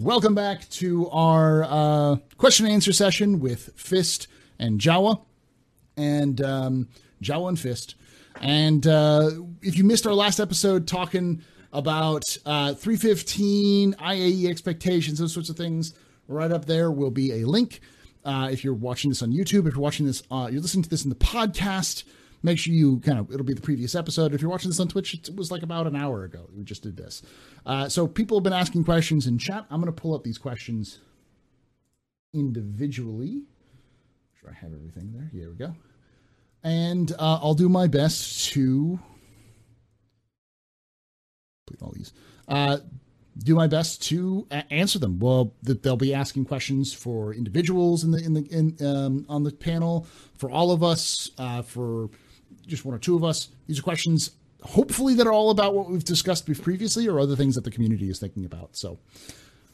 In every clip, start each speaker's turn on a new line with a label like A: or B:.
A: Welcome back to our uh, question and answer session with Fist and Jawa, and um, Jawa and Fist. And uh, if you missed our last episode talking about uh, 315 IAE expectations, those sorts of things, right up there will be a link. Uh, if you're watching this on YouTube, if you're watching this, uh, you're listening to this in the podcast. Make sure you kind of it'll be the previous episode. If you're watching this on Twitch, it was like about an hour ago. We just did this. Uh, so people have been asking questions in chat. I'm going to pull up these questions individually. Make sure I have everything there. Here we go. And uh, I'll do my best to complete all these. Uh, do my best to answer them. Well, th- they'll be asking questions for individuals in the in the in um, on the panel, for all of us, uh, for just one or two of us. These are questions, hopefully, that are all about what we've discussed previously or other things that the community is thinking about. So.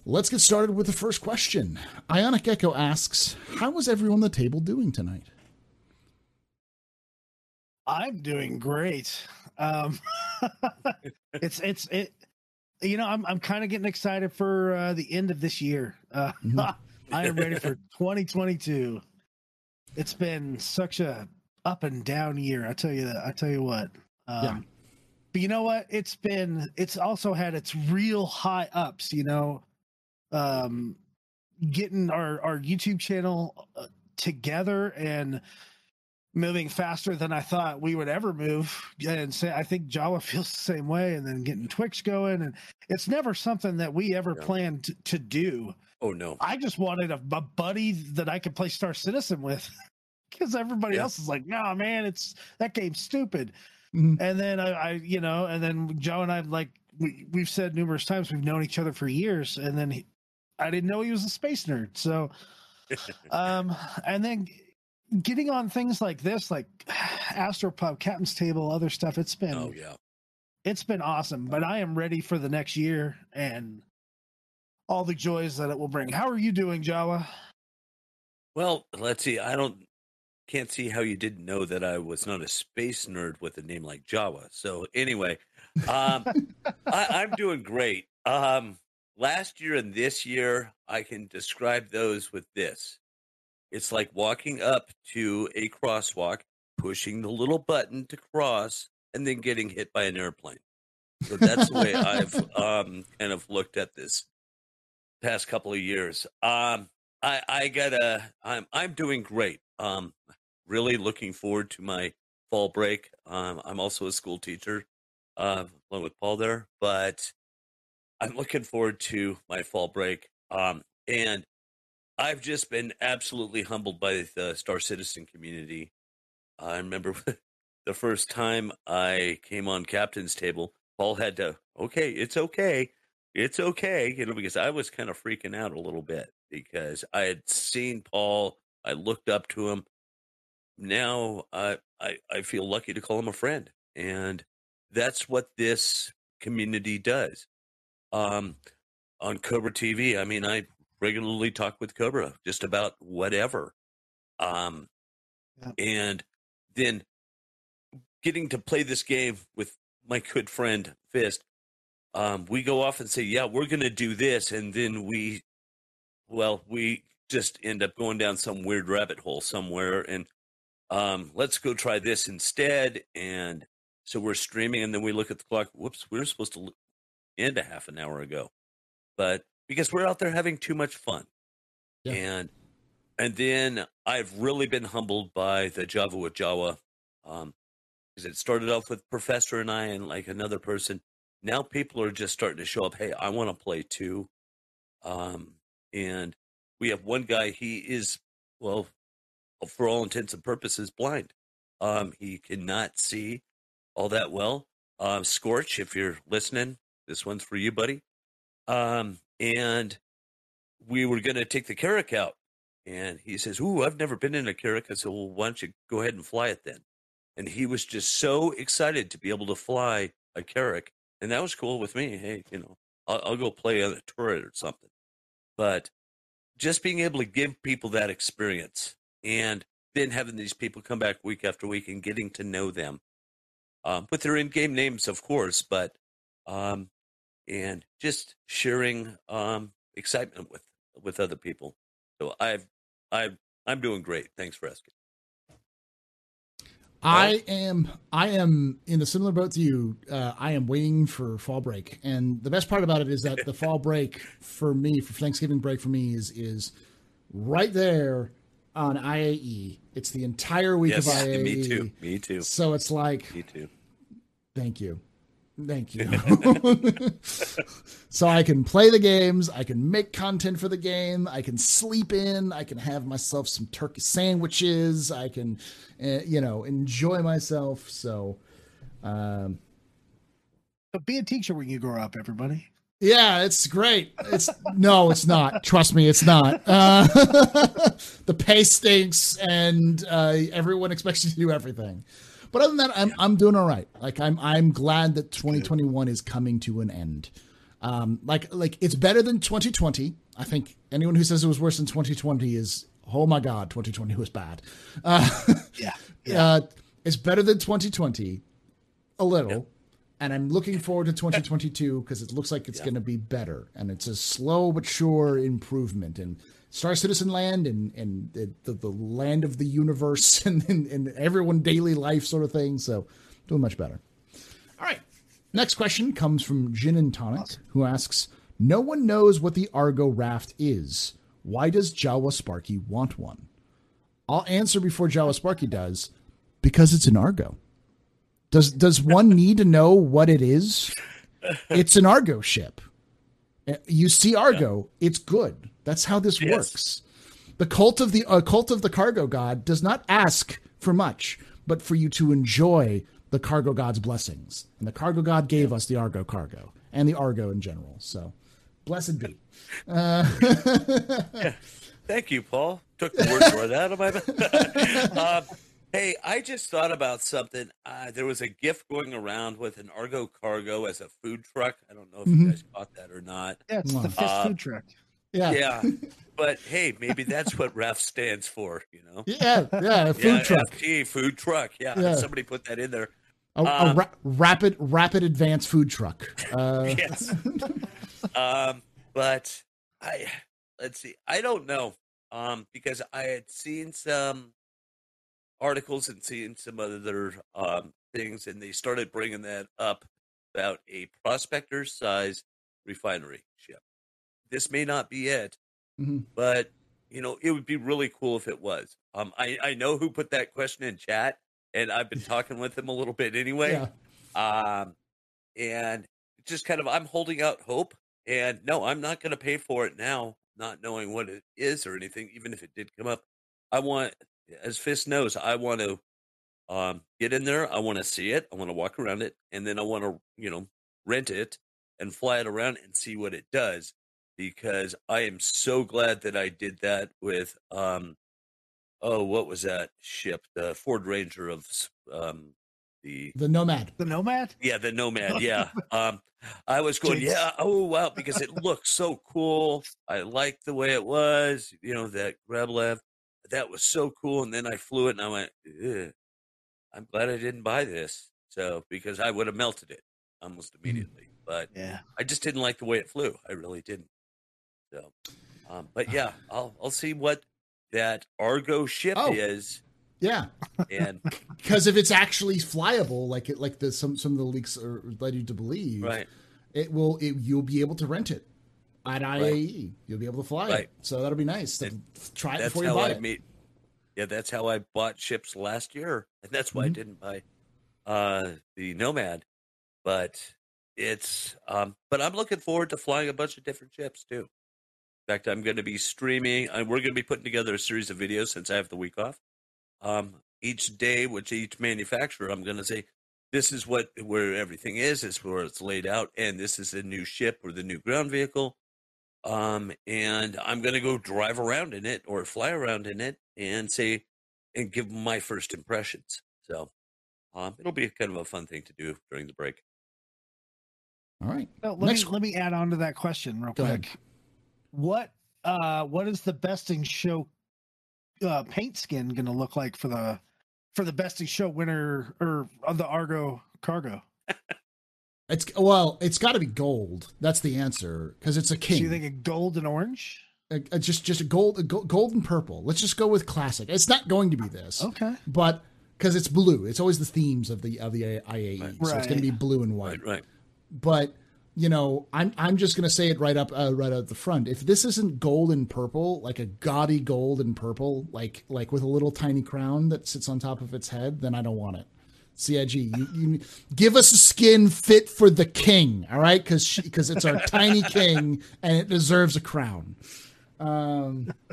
A: Let's get started with the first question. Ionic Echo asks, "How is everyone at the table doing tonight?"
B: I'm doing great. Um, it's it's it. You know, I'm I'm kind of getting excited for uh, the end of this year. Uh,
A: Mhm.
B: I am ready for 2022. It's been such a up and down year. I tell you that. I tell you what. Um,
A: Yeah.
B: But you know what? It's been. It's also had its real high ups. You know, um, getting our our YouTube channel uh, together and moving faster than I thought we would ever move. And say I think Jawa feels the same way. And then getting Twitch going, and it's never something that we ever
C: Yeah.
B: planned to, to do.
C: Oh no.
B: I just wanted a, a buddy that I could play Star Citizen with. Because everybody
C: Yeah.
B: else is like, no, man, it's that game's stupid.
A: Mhm.
B: And then I, I, you know, and then Joe and I, like, we, we've said numerous times, we've known each other for years. And then he, I didn't know he was a space nerd. So, um, and then getting on things like this, like Astropub, Captain's Table, other stuff, it's been,
C: Oh yeah.
B: it's been awesome. But I am ready for the next year and all the joys that it will bring. How are you doing, Jawa?
C: Well, let's see. I don't can't see how you didn't know that I was not a space nerd with a name like Jawa. So anyway, um, I, I'm doing great. Um, last year and this year, I can describe those with this. It's like walking up to a crosswalk, pushing the little button to cross, and then getting hit by an airplane. So that's the way I've um, kind of looked at this past couple of years. Um, I, I gotta, I'm, I'm doing great. Um, really looking forward to my fall break. Um, I'm also a school teacher, uh, along with Paul there, but I'm looking forward to my fall break. Um, and I've just been absolutely humbled by the Star Citizen community. I remember the first time I came on captain's table, Paul had to, okay, it's okay. It's okay, you know, because I was kind of freaking out a little bit because I had seen Paul, I looked up to him. Now I I, I feel lucky to call him a friend. And that's what this community does. Um on Cobra TV, I mean, I regularly talk with Cobra just about whatever. Um
B: Yeah.
C: and then getting to play this game with my good friend Fist, um, we go off and say, "Yeah, we're going to do this," and then we, well, we just end up going down some weird rabbit hole somewhere, and um, let's go try this instead. And so we're streaming, and then we look at the clock. Whoops, we were supposed to end a half an hour ago, but because we're out there having too much fun,
A: Yeah.
C: and and then I've really been humbled by the Java with Jawa. Um, because it started off with Professor and I and like another person. Now people are just starting to show up. Hey, I want to play too. Um, and we have one guy. He is well, for all intents and purposes, blind. Um, he cannot see all that well. Um, Scorch, if you're listening, this one's for you, buddy. Um, and we were going to take the Carrack out, and he says, "Ooh, I've never been in a Carrack." I said, "Well, why don't you go ahead and fly it then?" and he was just so excited to be able to fly a Carrack, and that was cool with me. Hey, you know, I'll, I'll go play on a turret or something. But just being able to give people that experience, and then having these people come back week after week and getting to know them, um, with their in-game names, of course, but um, and just sharing um, excitement with with other people. So I've I've I'm doing great. Thanks for asking.
A: I am I am in a similar boat to you. Uh, I am waiting for fall break, and the best part about it is that the fall break for me, for Thanksgiving break for me, is is right there on IAE. It's the entire week
C: yes,
A: of IAE.
C: Me too. Me too.
A: So it's like,
C: me too.
A: Thank you. Thank you. so I can play the games, I can make content for the game, I can sleep in, I can have myself some turkey sandwiches, I can, uh, you know, enjoy myself. So, um,
B: so be a teacher when you grow up, everybody.
A: Yeah, it's great. It's no, it's not. Trust me, it's not. Uh, the pay stinks, and uh, everyone expects you to do everything. But other than that, I'm I'm doing all right. Like I'm I'm glad that 2021 is coming to an end. Um, like like it's better than 2020. I think anyone who says it was worse than 2020 is oh my god, 2020 was bad.
B: Uh, yeah, yeah.
A: Uh, it's better than 2020, a little. Yep. And I'm looking forward to 2022 because it looks like it's going to be better. And it's a slow but sure improvement. And Star Citizen Land and and the, the, land of the universe and, and, and everyone daily life sort of thing. So doing much better. All right. Next question comes from Gin and Tonic, awesome. who asks, "No one knows what the Argo raft is. Why does Jawa Sparky want one?" I'll answer before Jawa Sparky does, because it's an Argo. Does does one need to know what it is? It's an Argo ship. You see Argo, it's good. That's how this yes. works. The cult of the uh, cult of the cargo god does not ask for much, but for you to enjoy the cargo god's blessings. And the cargo god gave yeah. us the Argo cargo and the Argo in general. So, blessed be. Uh,
C: yeah. Thank you, Paul. Took the words right out of my mouth. uh, hey, I just thought about something. Uh, there was a gift going around with an Argo cargo as a food truck. I don't know if mm-hmm. you guys caught that or not.
B: Yeah, it's the Fist uh, food truck.
A: Yeah.
C: Yeah. But hey, maybe that's what RAFT stands for, you know?
A: Yeah, yeah, food yeah, truck.
C: FT, food truck. Yeah, yeah. somebody put that in there.
A: A, um, a ra- rapid, rapid advance food truck. Uh...
C: yes. um, but I let's see. I don't know. Um, because I had seen some articles and seen some other um things, and they started bringing that up about a prospector size refinery ship this may not be it, mm-hmm. but you know, it would be really cool if it was. Um, I I know who put that question in chat, and I've been talking with him a little bit anyway. Yeah. Um, and just kind of, I'm holding out hope. And no, I'm not going to pay for it now, not knowing what it is or anything. Even if it did come up, I want, as Fist knows, I want to um, get in there. I want to see it. I want to walk around it, and then I want to, you know, rent it and fly it around and see what it does because I am so glad that I did that with um oh what was that ship? The Ford Ranger of um the
A: the Nomad.
B: The Nomad?
C: Yeah the Nomad yeah. Um I was going yeah oh wow because it looked so cool. I liked the way it was you know that Grablev that was so cool and then I flew it and I went I'm glad I didn't buy this so because I would have melted it almost mm. immediately but
B: yeah.
C: I just didn't like the way it flew. I really didn't so, um, but yeah, I'll I'll see what that Argo ship oh, is.
A: Yeah,
C: and
A: because if it's actually flyable, like it, like the some some of the leaks are led you to believe,
C: right?
A: It will. It, you'll be able to rent it at IAE. Right. You'll be able to fly right. it. So that'll be nice. To try it before you buy I it.
C: Yeah, that's how I bought ships last year, and that's why mm-hmm. I didn't buy uh, the Nomad. But it's um, but I'm looking forward to flying a bunch of different ships too. In fact, I'm going to be streaming. and we're going to be putting together a series of videos since I have the week off. Um, each day, which each manufacturer, I'm going to say, this is what where everything is. This is where it's laid out, and this is the new ship or the new ground vehicle. Um, and I'm going to go drive around in it or fly around in it and say and give my first impressions. So um, it'll be kind of a fun thing to do during the break.
A: All right.
B: let Next. me let me add on to that question real Go quick. Ahead what uh what is the best in show uh paint skin gonna look like for the for the best in show winner or of the Argo cargo?
A: It's well, it's got to be gold. That's the answer because it's a
B: So
A: king.
B: you think a gold and orange?
A: A- a- just just a gold, a go- gold and purple. Let's just go with classic. It's not going to be this,
B: Okay.
A: but because it's blue, it's always the themes of the of the IAE. So it's going to be blue and white.
C: Right, right.
A: But you know, I'm I'm just going to say it right up uh, right at the front. If this isn't gold and purple, like a gaudy gold and purple, like like with a little tiny crown that sits on top of its head, then I don't want it. CIG, you, you give us a skin fit for the king, all right? Because because it's our tiny king and it deserves a crown. Um,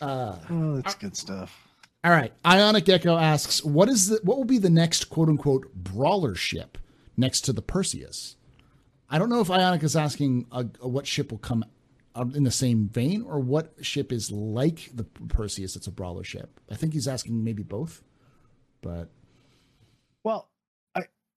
B: Oh, that's good stuff.
A: All right. Ionic Gecko asks, "What is the what will be the next quote unquote brawler ship next to the Perseus?" I don't know if Ionic is asking uh, what ship will come in the same vein or what ship is like the Perseus. It's a brawler ship. I think he's asking maybe both, but
B: Well,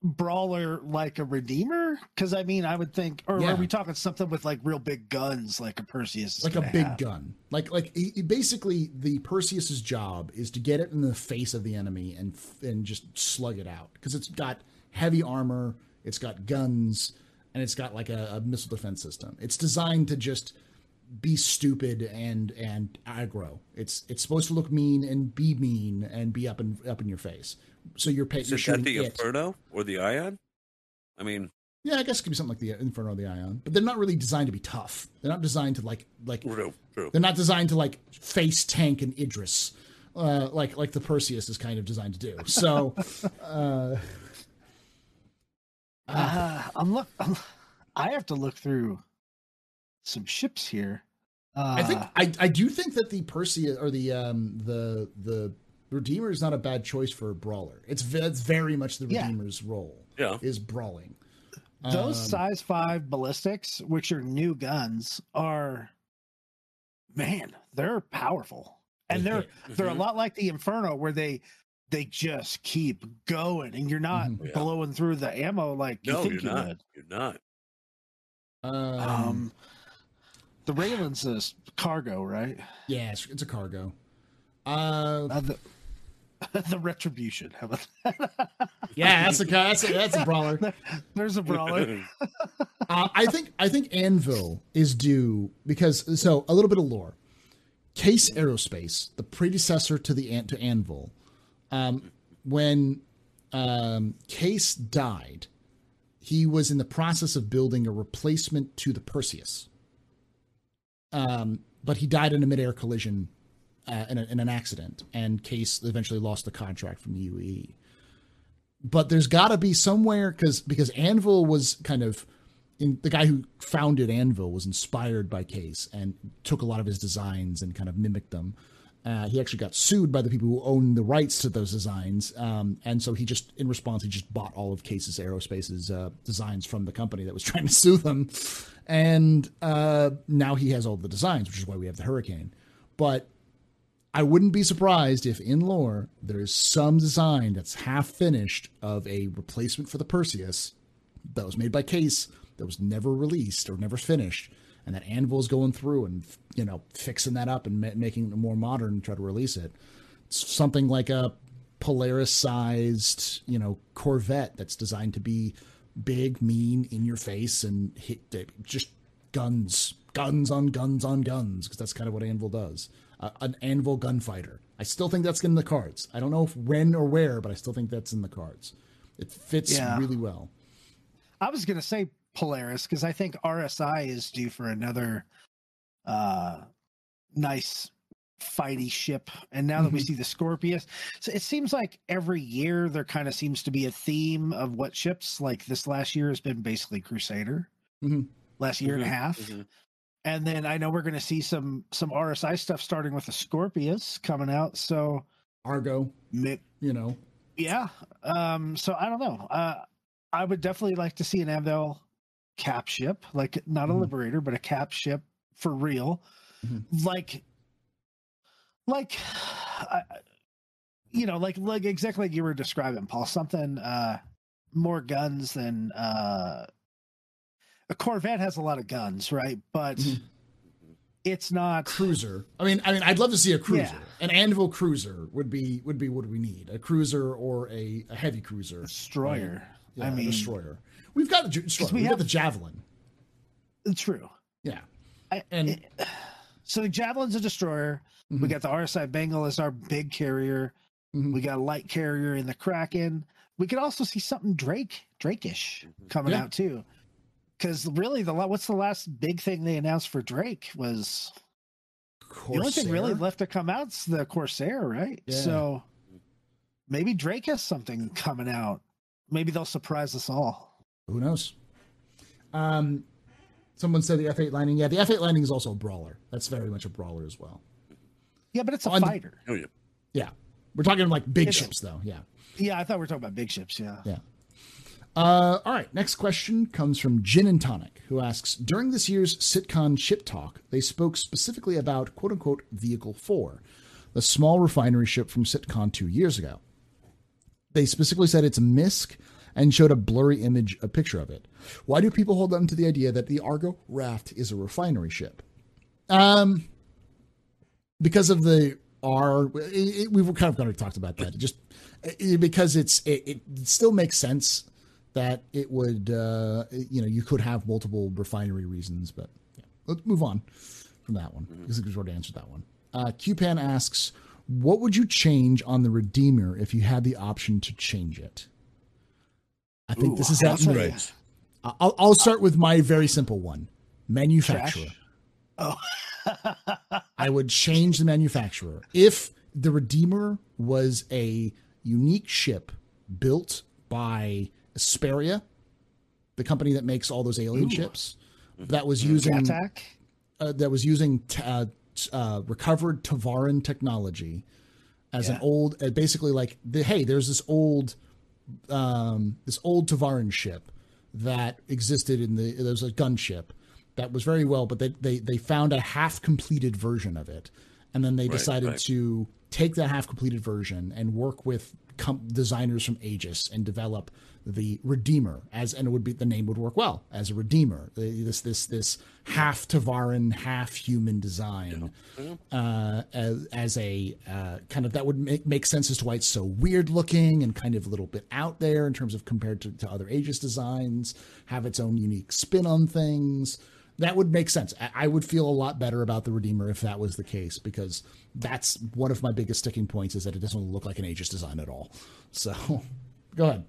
B: brawler like a redeemer? Because I mean, I would think, or
A: Yeah.
B: are we talking something with like real big guns, like a Perseus?
A: like a big
B: have?
A: gun. Like like basically the Perseus's job is to get it in the face of the enemy and and just slug it out because it's got heavy armor, it's got guns, and it's got like a, a missile defense system. It's designed to just be stupid and and aggro. It's it's supposed to look mean and be mean and be up and up in your face. So you're pay,
C: Is
A: you're
C: that the
A: it.
C: Inferno or the Ion? I mean,
A: Yeah, I guess it could be something like the Inferno or the Ion, but they're not really designed to be tough. They're not designed to like like
C: true, true.
A: They're not designed to like face tank and Idris, uh, like like the Perseus is kind of designed to do. So, uh,
B: Uh, I'm look. I'm, I have to look through some ships here. Uh,
A: I think I, I do think that the Perseus or the um the the Redeemer is not a bad choice for a brawler. It's ve- it's very much the
B: Yeah.
A: Redeemer's role
C: Yeah.
A: is brawling.
B: those
A: um,
B: size five ballistics, which are new guns, are man, they're powerful, and
A: They
B: they're
A: hit.
B: they're a
C: Mhm.
B: lot like the Inferno, where they they just keep going, and you're not
A: Mhm.
C: Yeah.
B: blowing through the ammo like you
C: No,
B: think
C: you're
B: you
C: not.
B: would.
C: You're not.
A: Um,
B: Um, the Railen's is cargo, right?
A: yeah, it's, it's a cargo. Uh,
B: Uh, the, the Retribution. How about that?
A: yeah, that's a that's a, that's a brawler.
B: There's a brawler.
A: Uh, I think I think Anvil is due because so a little bit of lore. Case Aerospace, the predecessor to the An- to Anvil, um, when um, Case died, he was in the process of building a replacement to the Perseus. Um, but he died in a midair collision uh, in, a, in an accident, and Case eventually lost the contract from the UE. But there's got to be somewhere because because Anvil was kind of in, the guy who founded Anvil was inspired by Case and took a lot of his designs and kind of mimicked them. Uh, he actually got sued by the people who owned the rights to those designs, um, and so he just, in response, he just bought all of Case's Aerospace's uh, designs from the company that was trying to sue them, and uh, now he has all the designs, which is why we have the Hurricane. But I wouldn't be surprised if in lore there is some design that's half finished of a replacement for the Perseus that was made by Case that was never released or never finished, and that Anvil's going through and you know fixing that up and ma- making it more modern and try to release it. Something like a Polaris-sized you know Corvette that's designed to be big, mean, in your face, and hit just guns, guns on guns on guns, because that's kind of what Anvil does. Uh, an Anvil gunfighter. I still think that's in the cards. I don't know if when or where, but I still think that's in the cards. It fits
B: Yeah.
A: really well.
B: I was gonna say Polaris because I think RSI is due for another uh nice fighty ship. And now that we
A: Mhm.
B: see the Scorpius, so it seems like every year there kind of seems to be a theme of what ships. Like this last year has been basically Crusader.
A: Mhm.
B: Last year and a
C: Mhm,
B: half. And then I know we're gonna see some some RSI stuff starting with the Scorpius coming out. So
A: Argo, you know,
B: yeah. Um, so I don't know. Uh, I would definitely like to see an Anvil cap ship, like not a
A: Mhm.
B: Liberator, but a cap ship for real.
A: Mhm.
B: Like, like, I, you know, like like exactly like you were describing, Paul. Something uh, more guns than uh, a Corvette has a lot of guns, right? But
A: Mhm.
B: it's not
A: cruiser. I mean, I mean, I'd love to see a cruiser.
B: Yeah.
A: An anvil cruiser would be would be what we need. A cruiser or a, a heavy cruiser.
B: destroyer.
A: Yeah,
B: I
A: a
B: mean,
A: destroyer. We've got the ju- destroyer.
B: we
A: We've got the javelin.
B: true.
A: Yeah,
B: I,
A: And-
B: it- so the javelin's a destroyer. We
A: Mhm.
B: got the RSI Bengal as our big carrier.
A: Mhm.
B: We got a light carrier in the Kraken. We could also see something Drake, Drakeish coming
A: Yeah.
B: out too. Because really, the what's the last big thing they announced for Drake was the only thing really left to come out's the Corsair, right?
A: Yeah.
B: So maybe Drake has something coming out. Maybe they'll surprise us all.
A: Who knows? Um, someone said the F8 Lightning. Yeah, the F8 Lightning is also a brawler. That's very much a brawler as well.
B: Yeah, but it's a
A: On the-
B: fighter.
C: Oh, yeah.
A: Yeah, we're talking like big
B: It's-
A: ships though. Yeah.
B: Yeah, I thought we were talking about big ships. Yeah.
A: Yeah. Uh, all right. Next question comes from Gin and Tonic, who asks During this year's CitCon Ship Talk, they spoke specifically about quote unquote Vehicle 4, the small refinery ship from CitCon two years ago. They specifically said it's a MISC and showed a blurry image, a picture of it. Why do people hold on to the idea that the Argo raft is a refinery ship? Um, because of the R, it, it, we've kind of already talked about that. It just because it's it, it still makes sense that it would uh, you know you could have multiple refinery reasons, but yeah. let's move on from that one because we've already answered that one. Uh, QPan asks, "What would you change on the Redeemer if you had the option to change it?" I think
B: Ooh,
A: this is at.
C: Right.
A: I'll, I'll start with my very simple one: manufacturer.
B: Trash? Oh.
A: I would change the manufacturer. If the Redeemer was a unique ship built by Esperia, the company that makes all those alien ships, that was using uh, that was using t- uh, t- uh, recovered Tevarin technology as an old, uh, basically like the hey, there's this old, um, this old Tevarin ship that existed in the there was a gunship that was very well, but they they they found a half completed version of it, and then they decided
C: right.
A: to take that half completed version and work with com- designers from Aegis and develop the Redeemer as and it would be the name would work well as a Redeemer. This this this half Tevarin, half human design uh, as, as a uh, kind of that would make, make sense as to why it's so weird looking and kind of a little bit out there in terms of compared to, to other Aegis designs, have its own unique spin on things. That would make sense. I, I would feel a lot better about the Redeemer if that was the case because that's one of my biggest sticking points is that it doesn't look like an Aegis design at all. So, go ahead.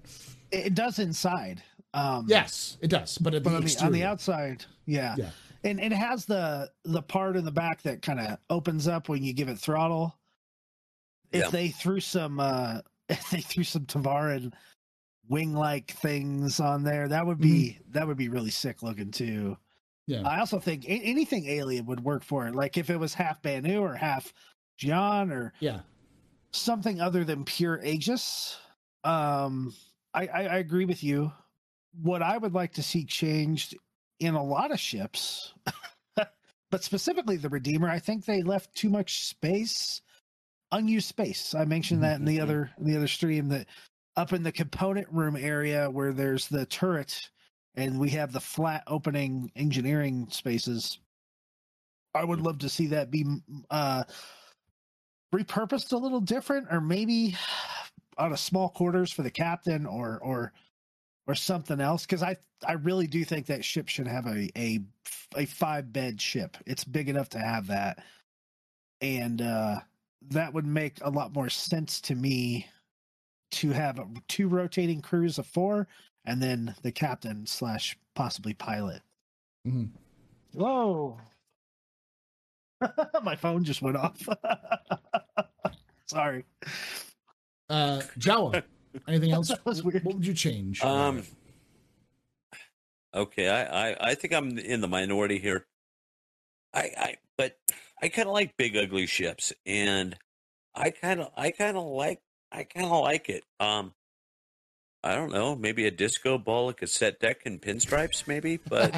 B: It, it does inside. Um,
A: Yes, it does, but at
B: but
A: the
B: on the, on the outside, yeah.
A: Yeah.
B: And and it has the the part in the back that kind of opens up when you give it throttle. If
C: Yeah.
B: they threw some uh if they threw some Tevarin wing like things on there, that would be that would be really sick looking too.
A: Yeah,
B: I also think anything alien would work for it. Like if it was half Banu or half Xi'an or
A: yeah,
B: something other than pure Aegis. Um, I, I, I agree with you. What I would like to see changed in a lot of ships, but specifically the Redeemer, I think they left too much space, unused space. I mentioned that in the
C: Mhm.
B: other in the other stream that up in the component room area where there's the turret and we have the flat opening engineering spaces. I would love to see that be uh repurposed a little different or maybe on a small quarters for the captain or or or something else because i i really do think that ship should have a a a five bed ship it's big enough to have that and uh that would make a lot more sense to me to have two rotating crews of four and then the captain slash possibly pilot
A: Mhm.
B: whoa my phone just went off sorry
A: Uh, Jawa, anything else?
B: That was weird.
A: What would you change?
C: Um. Okay, I, I I think I'm in the minority here. I I but I kind of like big ugly ships, and I kind of I kind of like I kind of like it. Um, I don't know, maybe a disco ball, a cassette deck, and pinstripes, maybe. But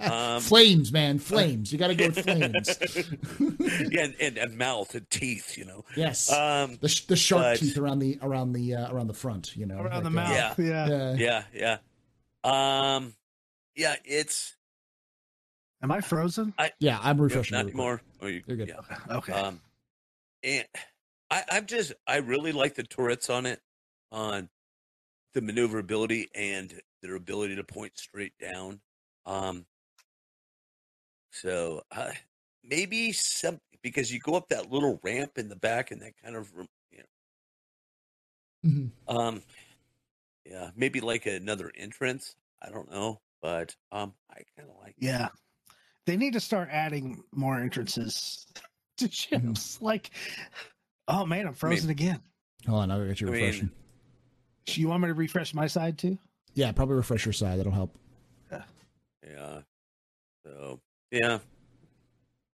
C: um,
A: flames, man, flames. You got to go with flames.
C: yeah, and, and, and mouth and teeth, you know.
A: yes,
C: Um,
A: the sh- the shark
C: but-
A: teeth around the around the uh, around the front. You know,
B: around the
A: like,
B: mouth
A: uh,
C: Yeah.
B: yeah,
A: yeah.
C: yeah, yeah. Um, yeah, it's
B: Am I frozen?
A: Yeah, I'm refreshing.
C: not anymore. Oh, you,
A: You're good.
C: Yeah.
B: Okay.
C: Um, and I, I'm just, I really like the turrets on it, on the maneuverability and their ability to point straight down. Um, so uh, maybe some because you go up that little ramp in the back and that kind of, rem- you
A: Mhm.
C: um, yeah, maybe like another entrance. I don't know, but um, I kind of like. it.
B: yeah. They need to start adding more entrances to ships. Like, oh man, I'm frozen again.
A: Hold on, I'll get you
C: I mean-
A: refreshing.
B: You want me to refresh my side too?
A: yeah, probably refresh your side. That'll help.
C: Yeah. Yeah. So yeah.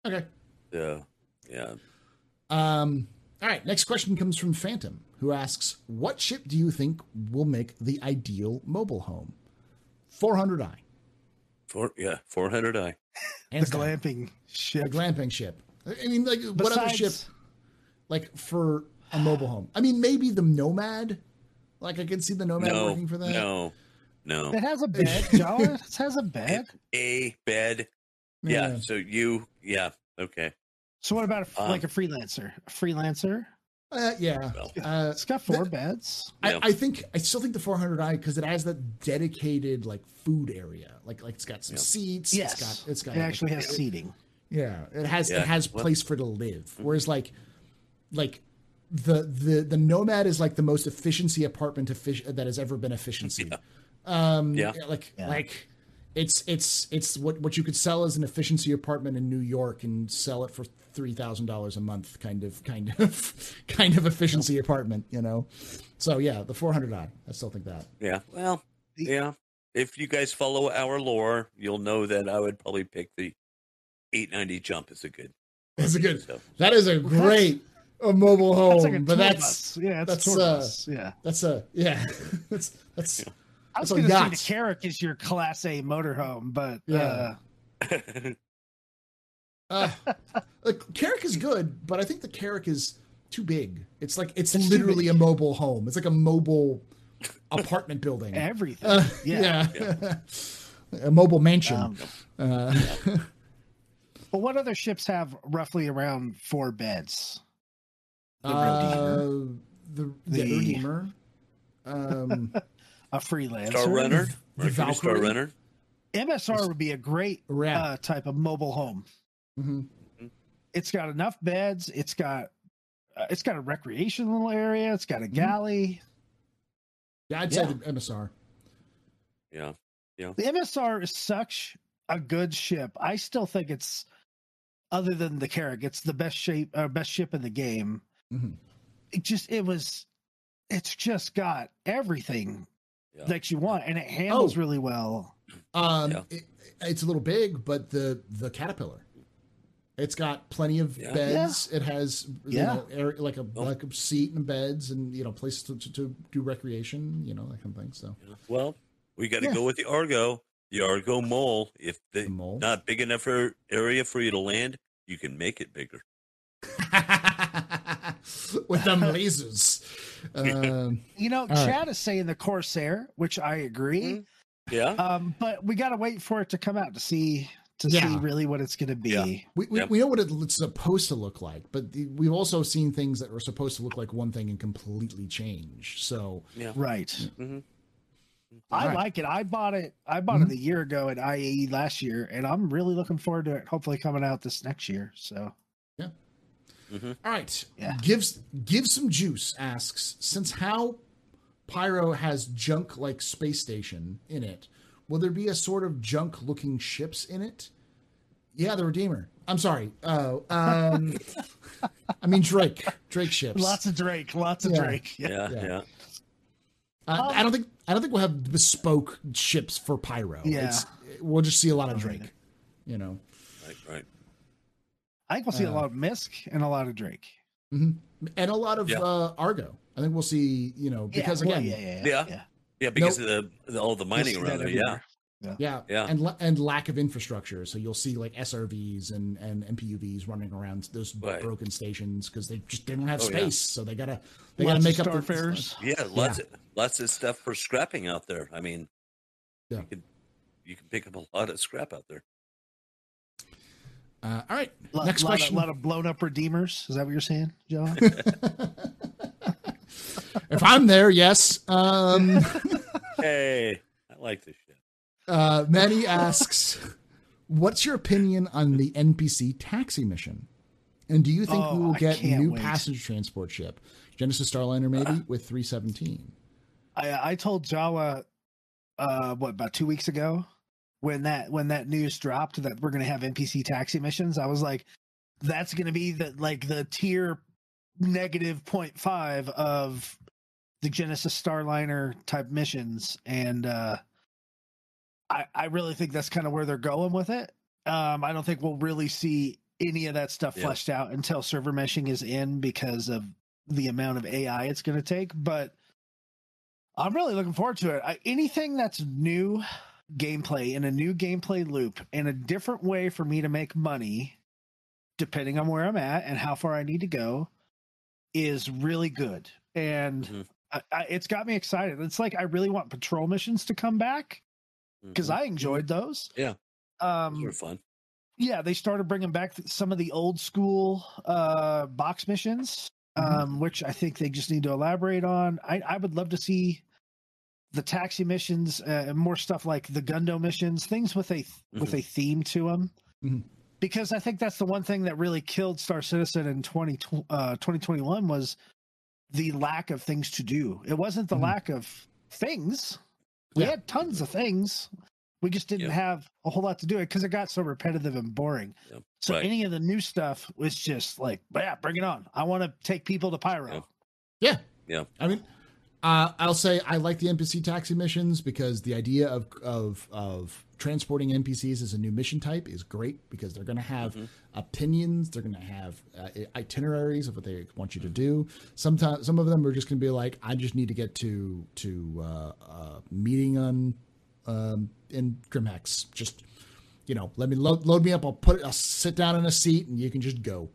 A: Okay.
C: So yeah.
A: Um, all right. Next question comes from Phantom, who asks, "What ship do you think will make the ideal mobile home?" 400i.
C: Four yeah, four hundred I.
A: Hands
B: the
A: down.
B: glamping
A: A
B: ship.
A: glamping ship. I mean, like, what other ship, like, for a mobile home? I mean, maybe the Nomad. Like, I could see the Nomad
C: No,
A: working for that.
C: no, no.
B: It has a bed. Jawa it has a bed.
C: A bed. Yeah. So you yeah, okay.
B: So what about a,
C: Um,
B: like a freelancer? A freelancer?
A: Uh, yeah.
C: Well,
A: Uh,
B: It's got four beds.
A: I,
C: Yeah.
A: I think I still think the 400i because it has that dedicated like food area. Like like it's got some
C: Yeah.
A: seats.
B: Yes,
A: It's got it's got
B: it
A: like,
B: actually has seating.
A: Yeah, it has
C: Yeah,
A: it has
C: well-
A: place for to live. Whereas like like the the the Nomad is like the most efficiency apartment effic- that has ever been efficiency. Um
C: Yeah.
A: like
B: Yeah.
A: like it's it's it's what what you could sell as an efficiency apartment in New York and sell it for three thousand dollars a month, kind of kind of kind of efficiency apartment, you know. So yeah, the four hundred i. I still think that.
C: Yeah. Well,
B: The-
C: yeah. If you guys follow our lore, you'll know that I would probably pick the 890 jump as a good.
A: That's a good.
C: So,
A: That is a great a mobile home,
B: That's like a
A: but that's
B: bus. yeah, it's
A: that's,
B: a tour
A: uh,
B: bus. Yeah.
A: That's a yeah. that's that's
B: I was going to say
A: got.
B: the Carrack is your Class A motorhome, but
A: Yeah.
B: uh,
A: uh, like Carrack is good, but I think the Carrack is too big. It's like it's,
B: It's
A: literally a mobile home. It's like a mobile apartment building.
B: everything.
A: Uh,
B: yeah.
A: yeah. a mobile mansion.
B: Um,
A: uh,
B: but what other ships have roughly around four beds? The
A: uh, the the
B: The-
A: Redeemer. Um,
B: a freelancer.
C: Star Runner,
A: the
C: Mercury Star Runner.
B: MSR would be a great uh, type of mobile home.
A: mhm.
B: It's got enough beds. It's got uh, it's got a recreational area. It's got a galley.
A: Yeah, I'd
B: Yeah.
A: say the MSR.
C: Yeah. Yeah.
B: The MSR is such a good ship. I still think it's other than the Carrack, it's the best shape uh, best ship in the game.
A: Mhm.
B: It just it was it's just got everything
C: Yeah.
B: that you want and it handles
A: Oh.
B: really well.
A: Um,
C: Yeah.
A: it, it's a little big, but the the caterpillar, it's got plenty of
C: Yeah.
A: beds. It has you
B: Yeah.
A: know, air, like a
C: Oh.
A: like a seat and beds, and you know places to, to, to do recreation, you know that kind of thing. So
C: Yeah. Well, we got to
B: Yeah.
C: go with the Argo. The Argo mole. If the
A: the mole.
C: not big enough for area for you to land, you can make it bigger.
A: with them lasers. Um,
B: You know,
A: right.
B: Chad is saying the Corsair, which I agree.
C: Mhm. Yeah.
B: Um, but we got to wait for it to come out to see to see really what it's going to be.
C: Yeah.
A: we, we,
C: Yep.
A: we know what it's supposed to look like, but the, we've also seen things that are supposed to look like one thing and completely change. So
C: yeah.
B: Right.
C: hmm
B: I
A: Right.
B: like it. I bought it. I bought
A: Mhm.
B: it a year ago at IAE last year, and I'm really looking forward to it. Hopefully, coming out this next year. So
C: hmm
A: All right.
B: Yeah.
A: Gives give some juice asks since how Pyro has junk like space station in it, will there be a sort of junk looking ships in it? Yeah, the Redeemer. I'm sorry. Oh, um I mean Drake. Drake ships.
B: lots of Drake. Lots of
A: Yeah.
B: Drake. Yeah.
C: Yeah.
A: Yeah.
C: Yeah.
A: Uh, I don't think I don't think we'll have bespoke ships for Pyro.
B: Yeah.
A: It's, we'll just see a lot of Drake. You know.
C: Right. Right.
B: I think we'll see a
A: Uh,
B: lot of MISC and a lot of Drake.
A: hmm And a lot of
C: Yeah.
A: uh, Argo. I think we'll see, you know, because
B: yeah, well,
A: again,
B: yeah, yeah,
C: Yeah.
B: yeah.
C: Yeah. Because of the, the all the
B: You'll
C: mining around there. Yeah.
B: everywhere.
A: Yeah,
C: Yeah.
A: and and lack of infrastructure. So you'll see like SRVs and and MPUVs running around those
C: Right.
A: broken stations because they just didn't have
C: Oh, yeah.
A: space. So they gotta they
B: Lots
A: gotta make up the
B: Starfarers.
C: Yeah. Lots of lots of stuff for scrapping out there. I mean,
A: Yeah.
C: you can you can pick up a lot of scrap out there.
A: Uh, all right.
B: Lot,
A: Next
B: lot
A: question.
B: Of, lot of blown up redeemers. Is that what you're saying, Joe?
A: if I'm there, yes. Um,
C: Hey, I like this shit.
A: uh, Manny asks, "What's your opinion on the NPC taxi mission? And do you think
B: Oh,
A: we will get
B: can't
A: new
B: wait.
A: passenger transport ship, Genesis Starliner, maybe with 317?"
B: I I told Jawa uh what about two weeks ago when that when that news dropped that we're gonna have NPC taxi missions, I was like, that's gonna be the like the tier negative 0.5 of the Genesis Starliner type missions. And uh I I really think that's kind of where they're going with it. Um I don't think we'll really see any of that stuff
C: Yeah.
B: fleshed out until server meshing is in because of the amount of AI it's gonna take. But I'm really looking forward to it. I, anything that's new gameplay in a new gameplay loop and a different way for me to make money, depending on where I'm at and how far I need to go, is really good. And
C: Mhm.
B: I, I, it's got me excited. It's like I really want patrol missions to come back because
C: Mhm.
B: I enjoyed those.
C: Yeah.
B: Um,
C: Those were fun.
B: yeah, they started bringing back some of the old school uh, box missions,
A: Mhm.
B: um, which I think they just need to elaborate on. I, I would love to see the taxi missions uh, and more stuff like the Gundo missions, things with a with a theme to them.
A: Mhm.
B: Because I think that's the one thing that really killed Star Citizen in 20, uh, 2021 was the lack of things to do. It wasn't the
A: Mhm.
B: lack of things. We
A: Yeah.
B: had tons of things. We just didn't
C: Yeah.
B: have a whole lot to do it because it got so repetitive and boring.
C: Yeah.
B: So
C: Right.
B: any of the new stuff was just like, yeah, bring it on. I want to take people to Pyro.
C: Yeah.
A: Yeah.
C: Yeah.
A: I mean, uh, I'll say I like the NPC taxi missions because the idea of of of transporting NPCs as a new mission type is great because they're going to have
C: Mhm.
A: opinions, they're going to have uh, itineraries of what they want you to do. Sometimes some of them are just going to be like, I just need to get to to uh, uh, meeting on um, in Grimhex. Just you know, let me load, load me up. I'll put I'll sit down in a seat and you can just go.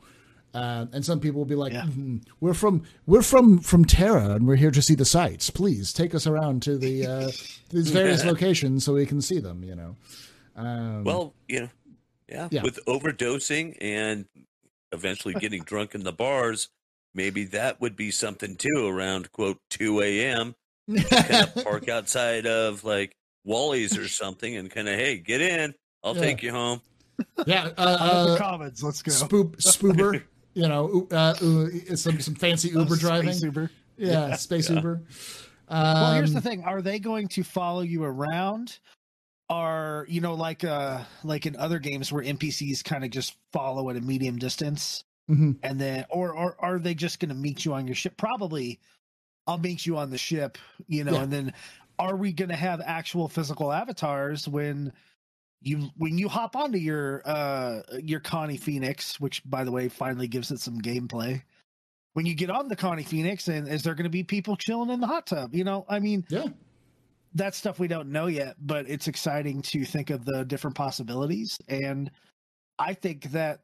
A: Uh, and some people will be like,
B: Yeah.
A: "Mhm, "We're from we're from from Terra, and we're here to see the sights. Please take us around to the uh, these various locations so we can see them." You know. Um,
C: Well, you know, yeah,
A: Yeah.
C: with overdosing and eventually getting drunk in the bars, maybe that would be something too around quote 2 a.m. kind of park outside of like Wally's or something and kind of, hey, get in. I'll
A: Yeah.
C: take you home.
A: yeah,
B: Out of
A: uh,
B: the comments, let's go.
A: spoop, spoober. You know, uh, uh, some some fancy Uber
B: space
A: driving.
B: Uber.
A: Yeah, space
C: Yeah.
A: Uber.
B: Well, here's the
A: Um,
B: thing: Are they going to follow you around? Are you know like uh like in other games where NPCs kind of just follow at a medium distance,
A: mhm.
B: and then or or are they just going to meet you on your ship? Probably, I'll meet you on the ship, you know,
A: Yeah.
B: and then are we going to have actual physical avatars when? You when you hop onto your uh your Connie Phoenix, which by the way finally gives it some gameplay. When you get on the Connie Phoenix, and is there going to be people chilling in the hot tub? You know, I mean,
A: Yeah.
B: that's stuff we don't know yet, but it's exciting to think of the different possibilities. And I think that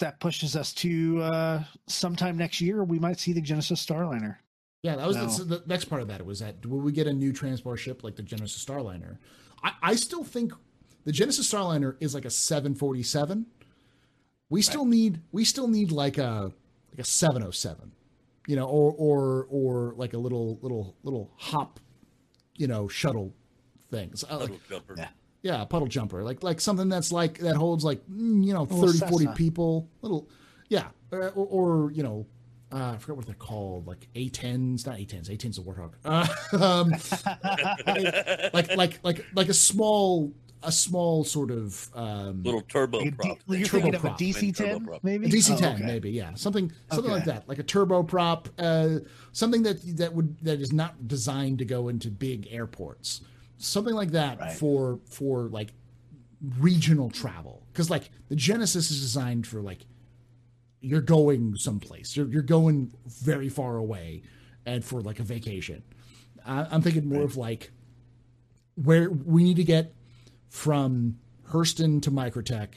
B: that pushes us to uh, sometime next year. We might see the Genesis Starliner.
A: Yeah, that was
B: No.
A: the, the next part of that. Was that will we get a new transport ship like the Genesis Starliner? I, I still think the Genesis Starliner is like a 747. We still need we still need like a like a 707, you know, or or or like a little little little hop, you know, shuttle things. So, uh, like,
C: jumper.
B: Yeah.
A: yeah, puddle jumper, like like something that's like that holds like mm, you know
B: little
A: 30, 40 people, little yeah, or, or, or you know, uh, I forget what they're called, like A10s, not A10s, A10s a warthog, uh, um, like like like like a small a small sort of um,
C: Little turbo
B: Like
C: prop.
B: you're
A: Turbo
B: thinking of a. DC
C: Turbo
B: 10, maybe
A: a DC
B: Oh,
A: ten,
B: okay.
A: maybe, yeah, something something like that, like a turboprop, uh, something that that would that is not designed to go into big airports, something like that
B: Right.
A: for for like regional travel, because like the Genesis is designed for like you're going someplace, you're you're going very far away, and for like a vacation. I, I'm thinking more of like where we need to get from Hurston to Microtech,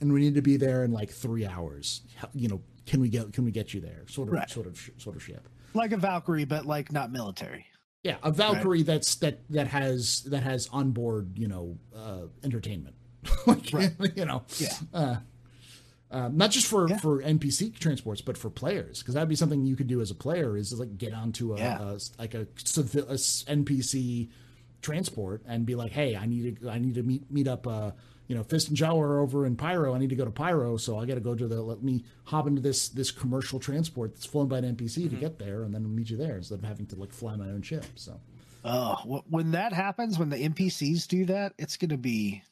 A: and we need to be there in like three hours. How- You know, can we get can we get you there? Sort of
B: Right.
A: sort of sort of ship.
B: like a Valkyrie, but like not military.
A: Yeah, a Valkyrie that's that that has that has onboard you know uh, entertainment. like,
B: Right.
A: You know,
B: Yeah.
A: Uh, Um, not just for
B: Yeah.
A: for NPC transports, but for players, because that'd be something you could do as a player is like get onto a,
B: Yeah.
A: a like a, a NPC transport and be like, hey, I need to I need to meet meet up. Uh, you know, Fist and Jawa are over in Pyro. I need to go to Pyro, so I got to go to the. Let me hop into this this commercial transport that's flown by an NPC to get there, and then meet you there instead of having to like fly my own ship. So
B: Oh, wh- when that happens, when the NPCs do that, it's going to be.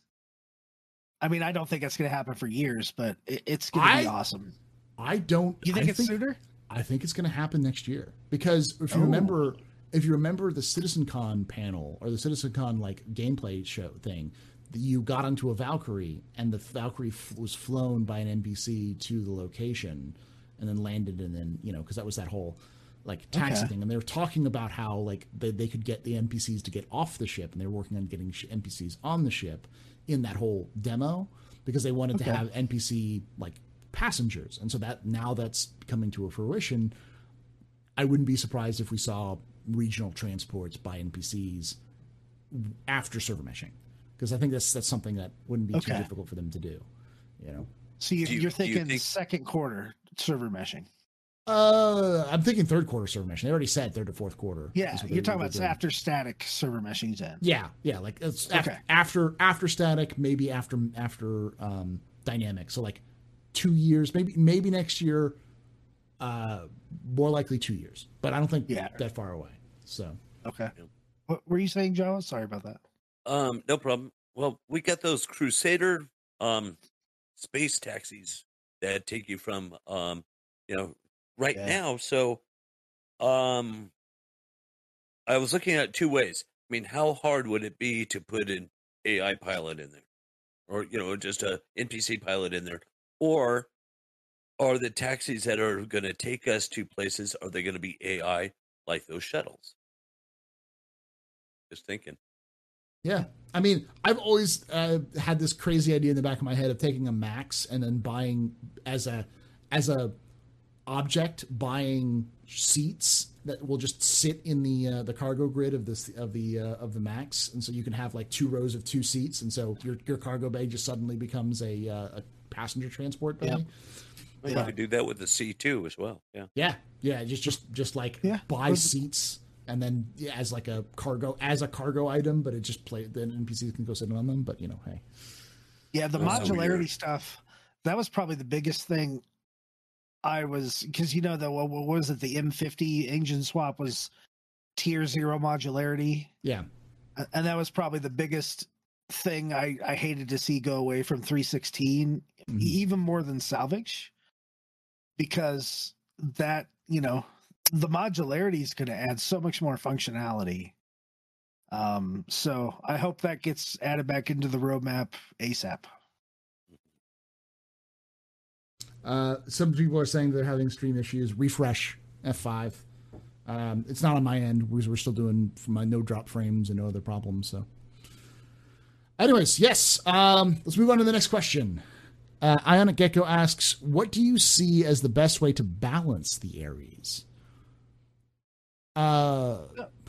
B: I mean, I don't think it's going to happen for years, but it, it's going to be
A: I-
B: awesome.
A: I don't.
B: You think
A: I
B: it's sooner?
A: I think it's going to happen next year because if you
B: Oh.
A: remember, if you remember the CitizenCon panel or the CitizenCon like gameplay show thing, you got onto a Valkyrie and the Valkyrie f- was flown by an NPC to the location and then landed and then you know because that was that whole like taxi
B: Okay.
A: thing. And they were talking about how like they, they could get the NPCs to get off the ship and they were working on getting sh- NPCs on the ship in that whole demo because they wanted to have NPC like passengers. And so that now that's coming to a fruition I wouldn't be surprised if we saw regional transports by NPCs after server meshing because I think that's that's something that wouldn't be too difficult for them to do you know
B: So you,
C: Do you-
B: you're
C: do you
B: thinking
C: think-
B: second quarter server meshing.
A: uh I'm thinking third quarter server meshing they already said third to fourth quarter
B: Yeah,
A: they-
B: you're talking about
A: doing.
B: after static server meshing's in.
A: Yeah, yeah, like it's af-
B: Okay.
A: after after static, maybe after after um, dynamic. So like two years, maybe maybe next year. Uh, more likely two years, but I don't think
B: Yeah.
A: that far away. So
B: Okay.
C: Yeah.
B: What were you saying, Joe? Sorry about that.
C: Um, no problem. Well, we got those Crusader um space taxis that take you from um, you know, right
B: Yeah.
C: now. So um I was looking at it two ways. I mean, how hard would it be to put an AI pilot in there? Or, you know, just a NPC pilot in there? Or are the taxis that are going to take us to places are they going to be AI like those shuttles? Just thinking.
A: yeah, I mean, I've always uh, had this crazy idea in the back of my head of taking a max and then buying as a as a object buying seats that will just sit in the uh, the cargo grid of this of the uh, of the max, and so you can have like two rows of two seats, and so your your cargo bay just suddenly becomes a uh, a passenger transport bay.
B: Yeah.
C: Well,
B: Yeah.
C: You could do that with the C2 as well. Yeah.
A: Yeah, yeah, just just just like
B: Yeah.
A: buy
B: Was-
A: seats and then yeah, as like a cargo as a cargo item, but it just play then NPCs can go sit on them. But you know, hey,
B: Yeah, the
C: That's
B: modularity
C: weird.
B: stuff. That was probably the biggest thing. I was because you know the what, what was it? The M50 engine swap was tier zero modularity,
A: yeah,
B: and that was probably the biggest thing I I hated to see go away from 316,
A: Mhm.
B: even more than salvage, because that you know the modularity is going to add so much more functionality. Um, so I hope that gets added back into the roadmap ASAP.
A: Uh, some people are saying they're having stream issues. Refresh F5. Um, it's not on my end because we're still doing my no drop frames and no other problems. So, anyways, yes. Um, let's move on to the next question. Uh, Ionic Gecko asks, "What do you see as the best way to balance the Ares?" Uh,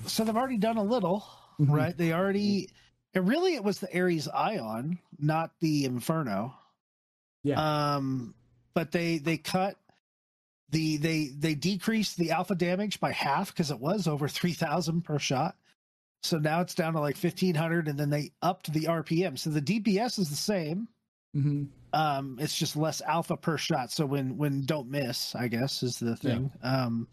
B: so they've already done a little,
A: Mhm.
B: right? They already, and really, it was the Ares Ion, not the Inferno.
A: Yeah.
B: Um, but they they cut the they they decreased the alpha damage by half because it was over three thousand per shot. So now it's down to like fifteen hundred, and then they upped the RPM. So the DPS is the same.
A: mhm.
B: Um, it's just less alpha per shot. So when when don't miss, I guess is the thing. Um,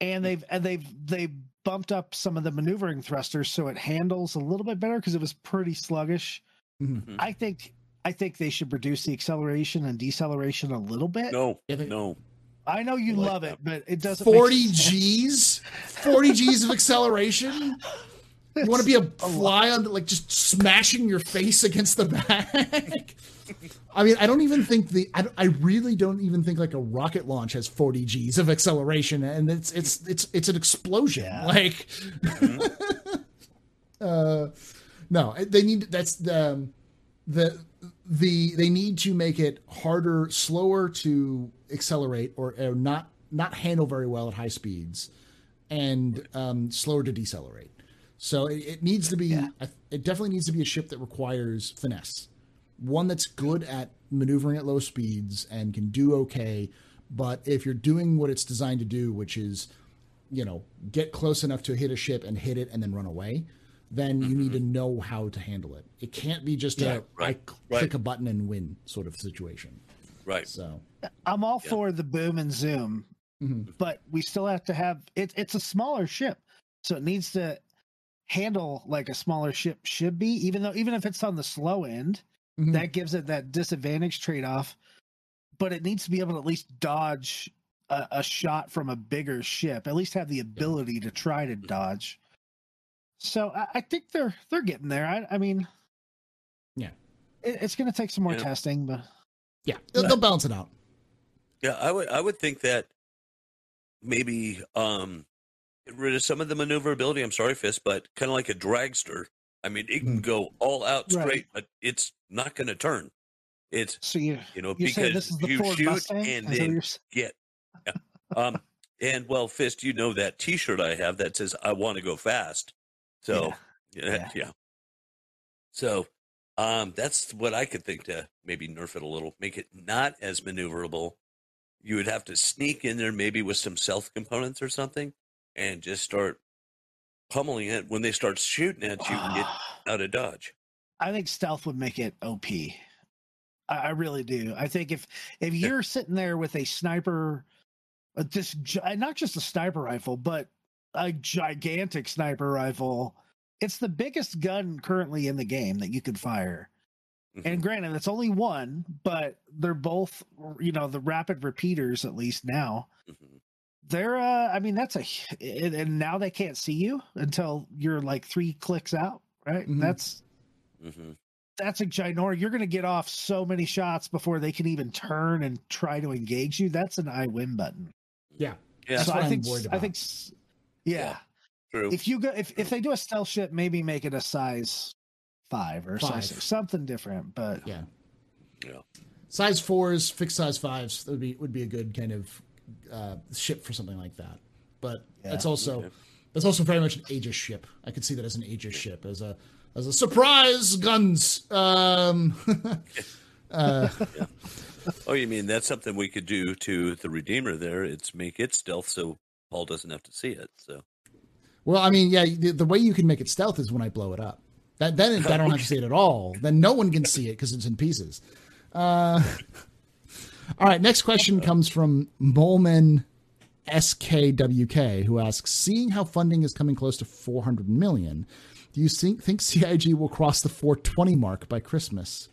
B: and they've and they've they bumped up some of the maneuvering thrusters so it handles a little bit better because it was pretty sluggish.
A: Mhm.
B: I think I think they should reduce the acceleration and deceleration a little bit.
C: No,
A: Yeah, they-
C: no.
B: I know you
C: I like
B: love
C: that.
B: it, but it doesn't. make
A: 40
B: sense.
A: G's? 40 G's of acceleration? You want to be a
B: It's a lot.
A: fly on, the, like just smashing your face against the back? I mean, I don't even think the, I, I really don't even think like a rocket launch has 40 G's of acceleration, and it's it's it's it's an explosion.
B: Yeah.
A: Like, uh, no, they need that's the um, the the they need to make it harder, slower to accelerate or, or not not handle very well at high speeds, and um, slower to decelerate. So it, it needs to be.
B: Yeah.
A: It definitely needs to be a ship that requires finesse, one that's good at maneuvering at low speeds and can do okay. But if you're doing what it's designed to do, which is, you know, get close enough to hit a ship and hit it and then run away, then you need to know how to handle it. It can't be just
C: Yeah,
A: a
C: right,
A: I
C: right.
A: click a button and win sort of situation.
C: Right.
A: So
B: I'm all
C: Yeah.
B: for the boom and zoom,
A: mhm.
B: but we still have to have it. It's a smaller ship, so it needs to handle like a smaller ship should be. Even though, even if it's on the slow end,
A: Mhm.
B: that gives it that disadvantage trade off. But it needs to be able to at least dodge a, a shot from a bigger ship. At least have the ability to try to dodge. So I, I think they're they're getting there. I, I mean,
A: Yeah.
B: it, it's going to take some more
C: Yeah.
B: testing, but
A: yeah, they'll, they'll balance it out.
C: Yeah, I would I would think that maybe um get rid of some of the maneuverability. I'm sorry, Fist, but kind of like a dragster. I mean, it can
A: Mhm.
C: go all out
B: Right.
C: straight, but it's not going to turn. It's
B: so you
C: you know
B: you
C: because
B: this is the
C: you
B: Ford
C: shoot
B: Mustang?
C: and then get yeah. um and well, Fist, you know that T-shirt I have that says "I want to go fast." So yeah,
B: Yeah.
C: yeah. So um that's what I could think to maybe nerf it a little, make it not as maneuverable. You would have to sneak in there maybe with some stealth components or something and just start pummeling it when they start shooting at you and get out of dodge.
B: I think stealth would make it OP. I, I really do. I think if if you're sitting there with a sniper, uh, this not just a sniper rifle, but a gigantic sniper rifle, it's the biggest gun currently in the game that you could fire.
C: Mm-hmm.
B: And granted, that's only one, but they're both, you know, the rapid repeaters at least now.
C: Mhm.
B: They're, uh, I mean, that's a and and now they can't see you until you're like three clicks out, right?
A: Mhm.
B: That's
C: Mhm.
B: that's a ginormous. You're going to get off so many shots before they can even turn and try to engage you. That's an I win button.
A: Yeah,
C: Yeah,
A: That's
B: so
A: what
B: I
A: I'm
B: think
A: worried
B: I think yeah.
C: Yeah. true.
B: If you go if if they do a stealth ship, maybe make it a size five or size
A: Five.
B: six, something different. But
A: yeah.
C: Yeah.
A: Size fours, fixed size fives would be would be a good kind of uh, ship for something like that. But that's
B: Yeah.
A: also
C: Okay.
A: that's also very much an Aegis ship. I could see that as an Aegis ship as a as a surprise guns. Um, uh,
C: Oh, you mean that's something we could do to the Redeemer there? It's make it stealth so Paul doesn't have to see it. So
A: well, I mean, yeah, the, the way you can make it stealth is when I blow it up. That then I don't have to see it at all. Then no one can see it because it's in pieces. Uh, all right, next question comes from Molman SKWK, who asks, "Seeing how funding is coming close to 400 million, do you think, think CIG will cross the 420 mark by Christmas?"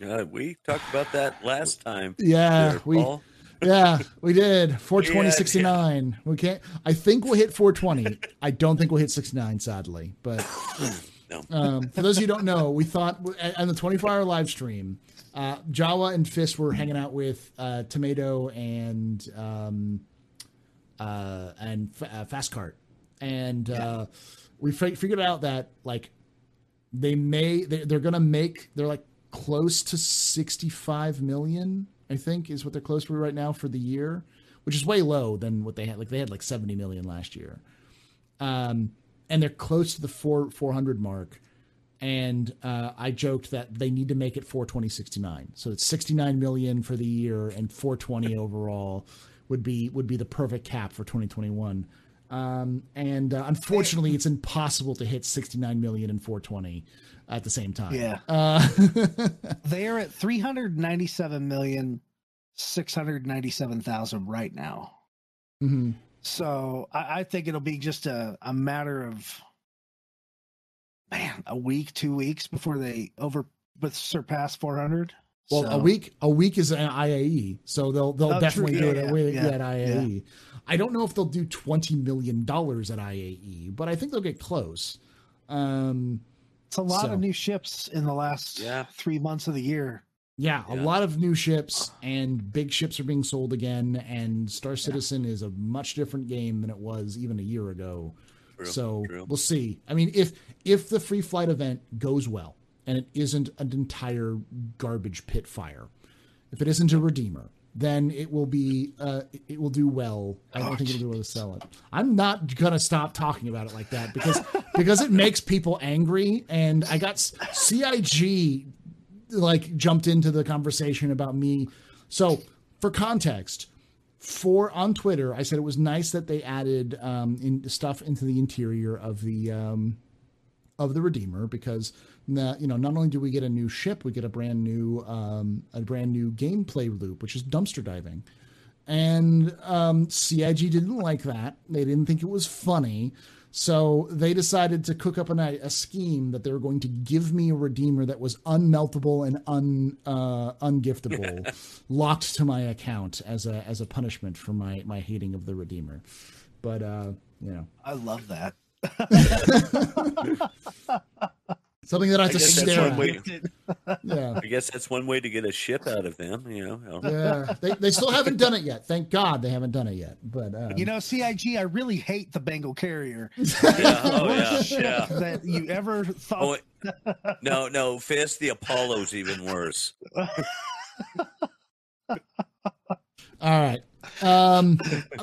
C: yeah, we talked about that last time.
A: Yeah,
C: there,
A: we
C: Paul.
A: yeah we did 420
C: Yeah,
A: 69. We can't. I think we'll hit 420. I don't think we'll hit 69, sadly, but.
C: No.
A: Um, for those of you who don't know, we thought on the 24 hour live stream, uh, Jawa and Fist were hanging out with uh, Tomato and um, uh, and F- uh, Fast Cart, and uh, we fi- figured out that like they may they, they're gonna make they're like close to 65 million. I think is what they're close to right now for the year, which is way low than what they had. Like they had like 70 million last year. Um, and they're close to the four 400 mark. And uh, I joked that they need to make it 42069. So it's 69 million for the year and 420 overall would be would be the perfect cap for 2021. Um, and uh, unfortunately, it's impossible to hit 69 million and 420 at the same time.
B: Yeah.
A: Uh,
B: they are at three hundred ninety seven million six hundred ninety seven thousand right now.
A: mhm.
B: So I, I think it'll be just a, a matter of man, a week, two weeks before they over but surpass four hundred.
A: Well, a week a week is an IAE, so they'll they'll
B: Oh,
A: definitely
B: true.
A: do
B: Yeah,
A: it at,
B: yeah,
A: wi-
B: yeah,
A: at IAE. I don't know if they'll do twenty million dollars at IAE, but I think they'll get close. Um,
B: It's a lot
A: so-
B: of new ships in the last
C: Yeah.
B: three months of the year.
A: yeah, a lot of new ships and big ships are being sold again, and Star Citizen is a much different game than it was even a year ago.
C: True,
A: so
C: true.
A: we'll see. I mean, if if the free flight event goes well and it isn't an entire garbage pit fire, if it isn't a redeemer, then it will be uh, it will do well. I don't
B: Oh,
A: think it'll do well to sell it. I'm not gonna stop talking about it like that because because it makes people angry, and I got CIG like jumped into the conversation about me. So for context, for on Twitter, I said it was nice that they added um, in stuff into the interior of the um, of the Redeemer because you know not only do we get a new ship, we get a brand new um, a brand new gameplay loop, which is dumpster diving. And um, CIG didn't like that. They didn't think it was funny. So they decided to cook up a, a scheme that they were going to give me a redeemer that was unmeltable and un uh, ungiftable, locked to my account as a as a punishment for my my hating of the redeemer. But uh, you know,
B: I love that.
A: something that I have to stare at.
C: way-
A: Yeah.
C: I guess that's one way to get a ship out of them. You know.
A: Yeah, they, they still haven't done it yet. Thank God they haven't done it yet. But um,
B: You know, CIG, I really hate the Bengal carrier.
C: Yeah. Oh yeah.
B: Ship
C: Yeah.
B: that you ever thought.
C: Oh, no, no. Fist the Apollo's even worse.
A: all right, um,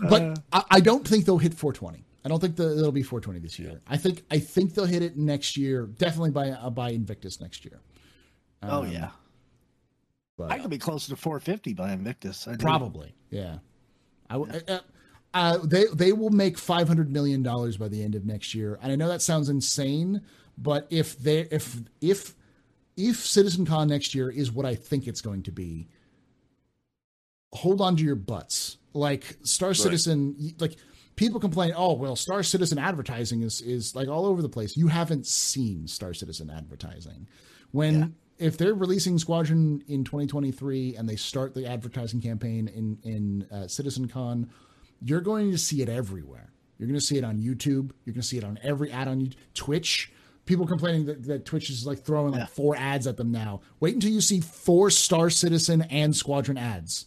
A: but I, I don't think they'll hit 420. I don't think the, it'll be 420 this year. I think I think they'll hit it next year. Definitely by uh, by Invictus next year.
B: oh
A: Um,
B: yeah,
A: but
B: I could be closer to 450 by Invictus. I do.
A: probably yeah. I w- uh, uh, they they will make 500 million dollars by the end of next year, and I know that sounds insane, but if they if if if Citizen Con next year is what I think it's going to be, hold on to your butts. Like Star Citizen, like people complain, oh well, Star Citizen advertising is is like all over the place. You haven't seen Star Citizen advertising. When if they're releasing Squadron in 2023 and they start the advertising campaign in in uh, Citizen Con, you're going to see it everywhere. You're going to see it on YouTube. You're going to see it on every ad on. Twitch. People complaining that, that Twitch is like throwing like
B: Yeah.
A: four ads at them now. Wait until you see four Star Citizen and Squadron ads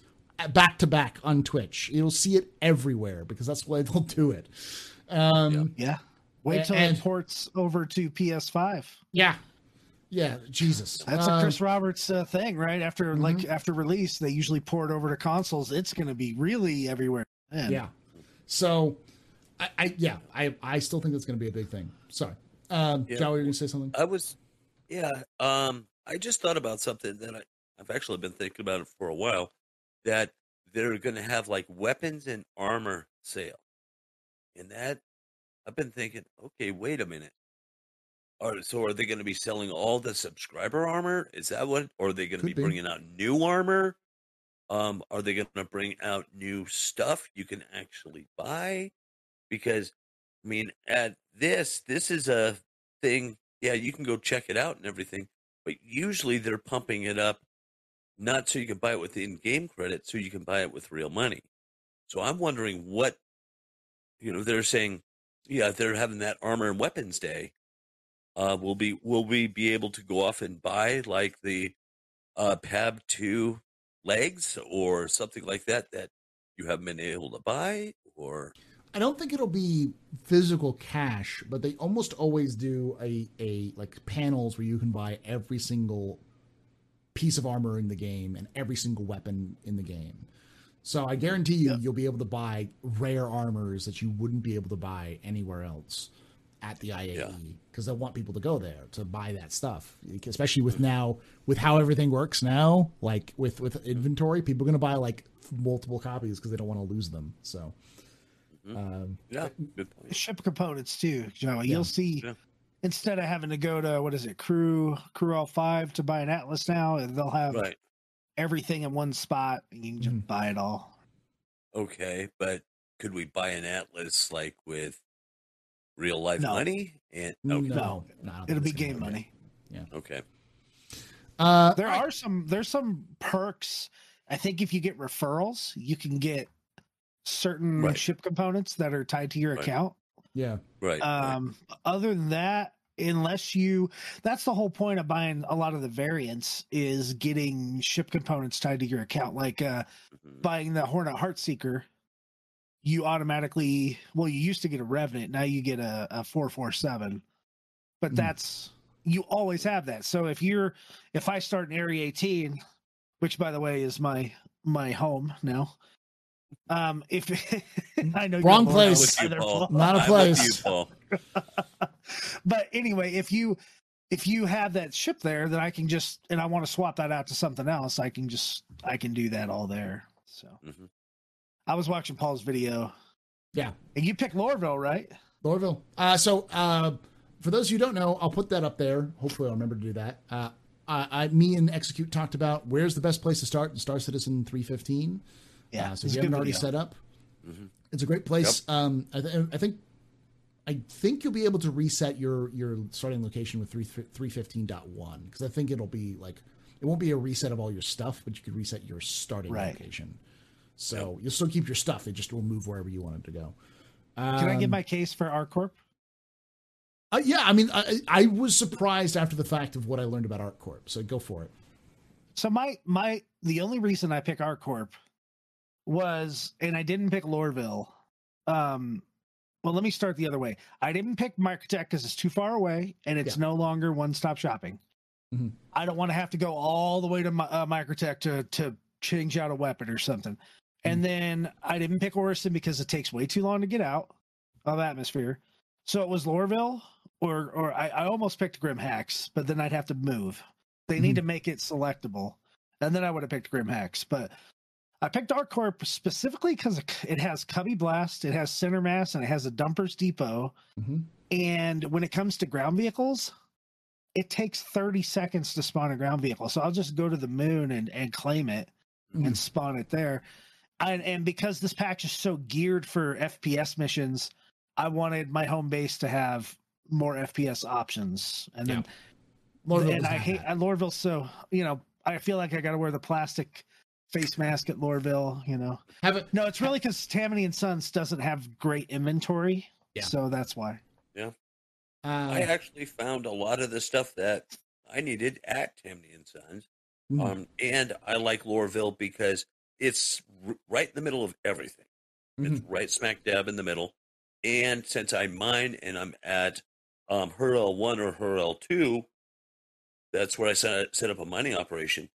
A: back to back on Twitch. You'll see it everywhere because that's the way they'll do it. Um,
B: Yeah. Wait till
A: And-
B: it ports over to PS5.
A: yeah. Yeah. Jesus.
B: That's
A: Uh,
B: a Chris Roberts uh, thing, right? After like
A: Mm-hmm.
B: after release, they usually port over to consoles. It's going to be really everywhere. Man.
A: Yeah. So, I, I yeah, I I still think that's going to be a big thing. Sorry, um,
C: Yeah.
A: Joe, you going to say something?
C: I was, yeah. Um, I just thought about something that I, I've actually been thinking about it for a while. That they're going to have like weapons and armor sale, and that I've been thinking. Okay, wait a minute. Are so are they going to be selling all the subscriber armor? Is that what? Or are they going to be
A: be.
C: bringing out new armor? Um, are they going to bring out new stuff you can actually buy? Because I mean, at this, this is a thing. Yeah, you can go check it out and everything, but usually they're pumping it up not so you can buy it with in-game credit, so you can buy it with real money. So I'm wondering what, you know, they're saying, yeah, they're having that armor and weapons day. Uh, will be will we be able to go off and buy like the uh, Pab two legs or something like that that you haven't been able to buy or
A: I don't think it'll be physical cash, but they almost always do a a like panels where you can buy every single piece of armor in the game and every single weapon in the game. So I guarantee you,
B: Yeah.
A: you'll be able to buy rare armors that you wouldn't be able to buy anywhere else at the IAE because they want people to go there to buy that stuff. Especially with now, with how everything works now, like with with inventory, people are going to buy like multiple copies because they don't want to lose them. So. Um,
C: yeah, good point.
B: Ship components too, Joey. You'll see
C: Yeah.
B: Instead of having to go to what is it, Crew Crew All Five to buy an Atlas now, they'll have
C: right.
B: everything in one spot, and you can just
A: Mhm.
B: buy it all.
C: Okay, but could we buy an atlas like with real life
B: No.
C: money? And
A: No,
C: okay,
A: no, I don't
B: It'll be game
A: work.
B: money. Yeah.
C: Okay,
A: Uh,
B: There are some there's some perks. I think if you get referrals, you can get certain
C: Right.
B: ship components that are tied to your
C: Right.
B: account.
A: yeah,
C: right. right.
B: Um, other than that, unless you, that's the whole point of buying a lot of the variants is getting ship components tied to your account. Like uh,
C: Mhm.
B: buying the Hornet Heartseeker, you automatically, well, you used to get a Revenant, now you get a, a 447. But
A: Mm.
B: that's, you always have that. So if you're, if I start in Area 18, which by the way is my my home now. Um, if I know
A: Wrong place.
C: You, Paul.
A: Not a
C: I'm with
A: place.
C: you, Paul.
B: but anyway, if you if you have that ship there, then I can just and I want to swap that out to something else. I can just I can do that all there. So
C: Mhm.
B: I was watching Paul's video.
A: Yeah.
B: And you picked Lorville, right?
A: Lorville. Uh, so uh, for those who don't know, I'll put that up there. Hopefully, I'll remember to do that. Uh, I, I, me and Execute talked about where's the best place to start in Star Citizen 315.
B: Yeah.
A: Uh, so
B: it's
A: if you haven't already
B: video.
A: set up,
C: Mhm.
A: it's a great place. Um, I, th- I think I think you'll be able to reset your your starting location with 3 315.1 because I think it'll be like it won't be a reset of all your stuff, but you could reset your starting
B: Right.
A: location. So you'll still keep your stuff; it just will move wherever you want it to go.
B: Can I give
A: Um,
B: my case for ArcCorp?
A: Uh, yeah, I mean, I, I was surprised after the fact of what I learned about ArcCorp. So go for it.
B: So my my the only reason I pick ArcCorp was and I didn't pick Lorville. Um well let me start the other way. I didn't pick Microtech because it's too far away and it's no longer one-stop shopping.
A: Mhm.
B: I don't want to have to go all the way to uh, Microtech to to change out a weapon or something. And then I didn't pick Orison because it takes way too long to get out of atmosphere. So it was Lorville or or I, I almost picked Grim Hex, but then I'd have to move. They need
A: Mhm.
B: to make it selectable. And then I would have picked Grim Hex. But I picked ArcCorp specifically because it has Cubby Blast, it has Center Mass, and it has a Dumpers Depot.
A: hmm
B: And when it comes to ground vehicles, it takes 30 seconds to spawn a ground vehicle. So I'll just go to the moon and, and claim it
A: Mhm.
B: and spawn it there. And, and because this patch is so geared for FPS missions, I wanted my home base to have more FPS options. And then
A: Lorville
B: and I hate and So you know, I feel like I got to wear the plastic face mask at Lorville. You know.
A: Have it.
B: no, it's really because Tammany and Sons doesn't have great inventory.
A: Yeah.
B: So that's why. Yeah.
C: I
A: Uh,
C: actually found a lot of the stuff that I needed at Tammany and Sons.
A: Mhm.
C: Um, and I like Lorville because it's r- right in the middle of everything. It's right smack dab in the middle. And since I mine and I'm at um, HURL one or HURL two, that's where I set, set up a mining operation.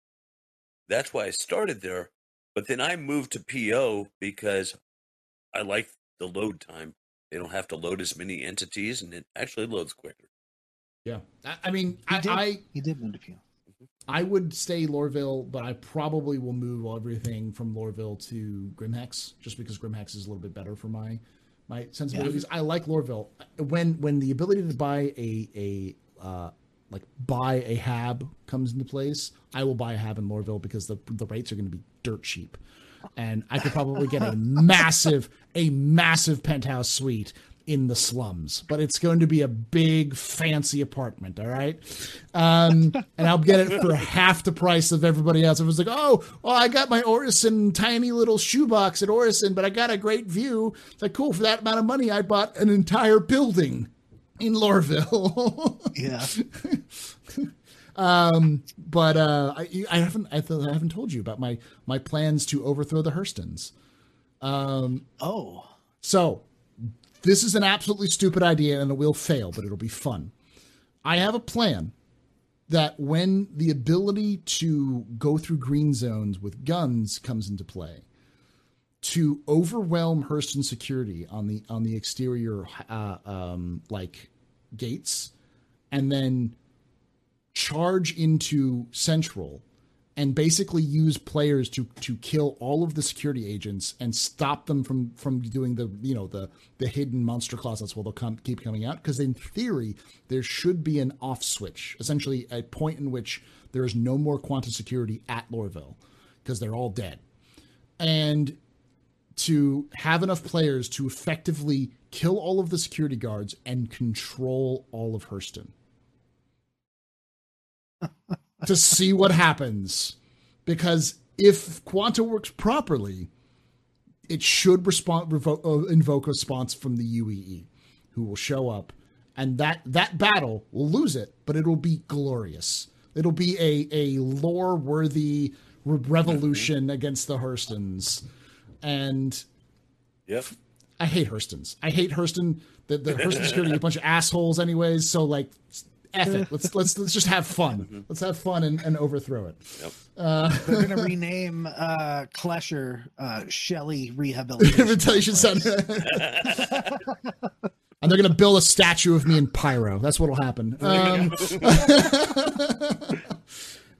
C: That's why I started there. But then I moved to PO because I like the load time. They don't have to load as many entities, and it actually loads quicker.
A: yeah. I, I mean,
B: He
A: I,
B: did.
A: I
B: He did move to PO.
A: I would stay Lorville, but I probably will move everything from Lorville to Grimhex, just because Grimhex is a little bit better for my my sensibilities. I like Lorville. When when the ability to buy a a uh, like buy a hab comes into place, I will buy a hab in Lorville because the the rates are going to be dirt cheap, and I could probably get a massive a massive penthouse suite in the slums, but it's going to be a big fancy apartment. All right. Um, and I'll get it for half the price of everybody else. It was like, oh, well, I got my Orison tiny little shoebox at Orison, but I got a great view. It's like, cool, for that amount of money, I bought an entire building in Lorville.
B: Yeah.
A: um, but uh, I, I haven't, I, th- I haven't told you about my my plans to overthrow the Hurstons. Um,
B: oh.
A: so this is an absolutely stupid idea and it will fail, but it'll be fun. I have a plan that when the ability to go through green zones with guns comes into play, to overwhelm Hurston security on the on the exterior uh, um, like gates, and then charge into Central and basically use players to to kill all of the security agents and stop them from from doing the you know the the hidden monster closets while they'll come keep coming out. Because in theory there should be an off switch essentially a point in which there is no more quantum security at Lorville because they're all dead. And to have enough players to effectively kill all of the security guards and control all of Hurston to see what happens. Because if Quanta works properly, it should respond revo- uh, invoke a response from the UEE, who will show up, and that that battle will lose it, but it'll be glorious. It'll be a a lore worthy re- revolution against the Hurstons, and
C: Yep.
A: I hate Hurstons. I hate Hurston. The the Hurston security are a bunch of assholes, anyways. So like, f it. Let's let's let's just have fun. Let's have fun and, and overthrow it.
C: Yep.
A: Uh,
B: They're gonna rename uh Klesher uh Shelley Rehabilitation.
A: Rehabilitation Center. And they're gonna build a statue of me in pyro. That's what'll happen. Um,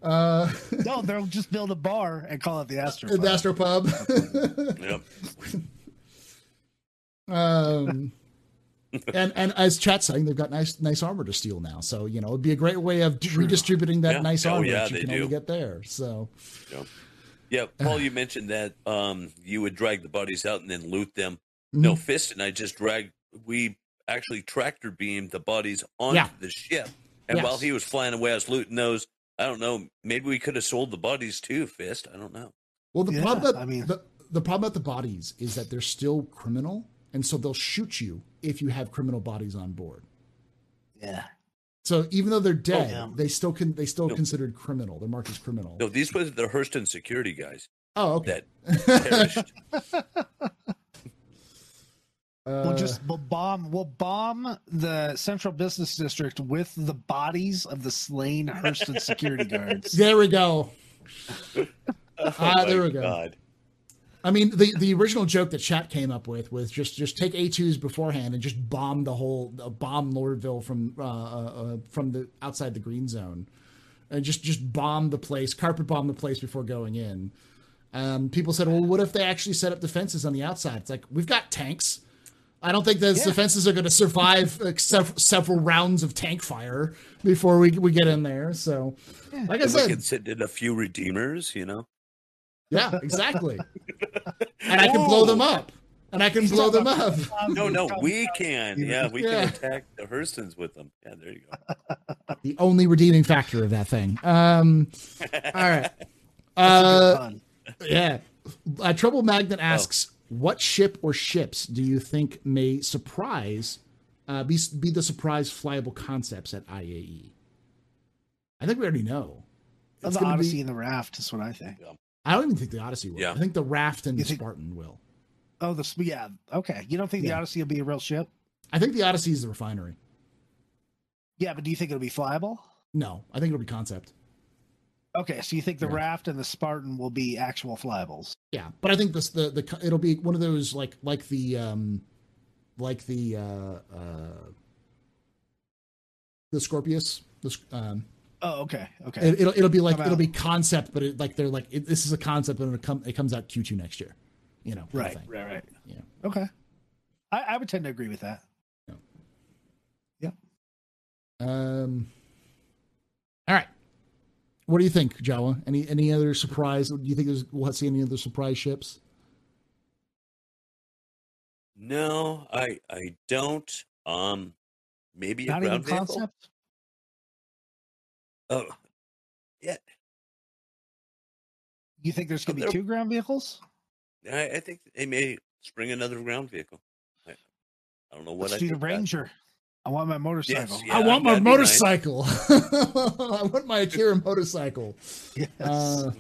A: uh,
B: No, they'll just build a bar and call it the Astro.
A: the Astro Pub.
C: Yep.
A: Um, and and as chat's saying, they've got nice nice armor to steal now. So you know it'd be a great way of redistributing that
C: Yeah.
A: nice
C: Oh,
A: armor
C: yeah,
A: that you
C: they
A: can only get there. So
C: Yep. Yeah, Paul, you mentioned that um, you would drag the bodies out and then loot them.
A: Mm-hmm.
C: No, Fist and I just dragged. We actually tractor beamed the bodies onto
A: Yeah.
C: the ship, and
A: Yes.
C: while he was flying away, I was looting those. I don't know. Maybe we could have sold the bodies too, Fist. I don't know.
A: Well, the
B: Yeah,
A: problem,
B: I mean-
A: the, the problem about the bodies is that they're still criminal, and so they'll shoot you if you have criminal bodies on board.
B: Yeah.
A: So even though they're dead,
B: yeah.
A: they still can they still
C: No.
A: considered criminal. They're marked as criminal.
C: No, these were the Hurston security guys
A: Oh, okay.
C: that perished.
B: We'll
A: Uh,
B: just we'll bomb we'll bomb the central business district with the bodies of the slain Hurston security guards.
A: there we go.
C: Oh
A: Ah, there we go.
C: God.
A: I mean, the the original joke that Chat came up with was just just take A2s beforehand and just bomb the whole uh, bomb Lorville from uh, uh, uh, from the outside the green zone, and just just bomb the place, carpet bomb the place before going in. Um, people said, "Well, what if they actually set up defenses on the outside?" It's like we've got tanks. I don't think those
B: Yeah.
A: defenses are going to survive like, sev- several rounds of tank fire before we we get in there. So, like I
C: And we
A: said,
C: could send in a few redeemers, you know.
A: Yeah, exactly. and I can blow them up, and I can blow them up.
C: No, no, we can. Yeah, we
A: Yeah.
C: can attack the Hurstons with them. Yeah, there you go.
A: the only redeeming factor of that thing. Um, all right. Uh, yeah. Uh, Trouble Magnet asks, "What ship or ships do you think may surprise, uh, be be the surprise flyable concepts at IAE?" I think we already know. It's
B: the
A: gonna be-
B: Odyssey and the Raft is what I think.
A: I don't even think the Odyssey will.
C: Yeah.
A: I think the Raft and
B: You
A: the
B: think-
A: Spartan will.
B: Oh, the yeah. Okay, you don't think the Odyssey will be a real ship?
A: I think the Odyssey is the refinery.
B: Yeah, but do you think it'll be flyable?
A: No, I think it'll be concept.
B: Okay, so you think the
A: Yeah.
B: Raft and the Spartan will be actual flyables?
A: Yeah, but I think this the the it'll be one of those like like the um like the uh uh the Scorpius. The, um,
B: Oh, okay, okay.
A: it, it'll it'll be like it'll be concept, but it, like they're like it, this is a concept, and it come it comes out Q two next year. You know, kind of
B: right, right, right.
A: Yeah.
B: Okay, I, I would tend to agree with that. Yeah. yeah.
A: Um. All right. What do you think, Jawa? Any any other surprise? Do you think there's, we'll see any other surprise ships?
C: No, I I don't. Um, maybe a
B: Not even
C: ground vehicle.
B: concept.
C: Oh, yeah.
B: You think there's going to be two ground vehicles?
C: I, I think they may spring another ground vehicle. I, I don't know what
B: Let's
C: I
B: do the
C: think that-
B: Ranger. I want my motorcycle.
C: Yeah,
A: I want my
C: that'd be nice.
A: motorcycle. I want my Akira motorcycle.
B: Yes.
A: Uh,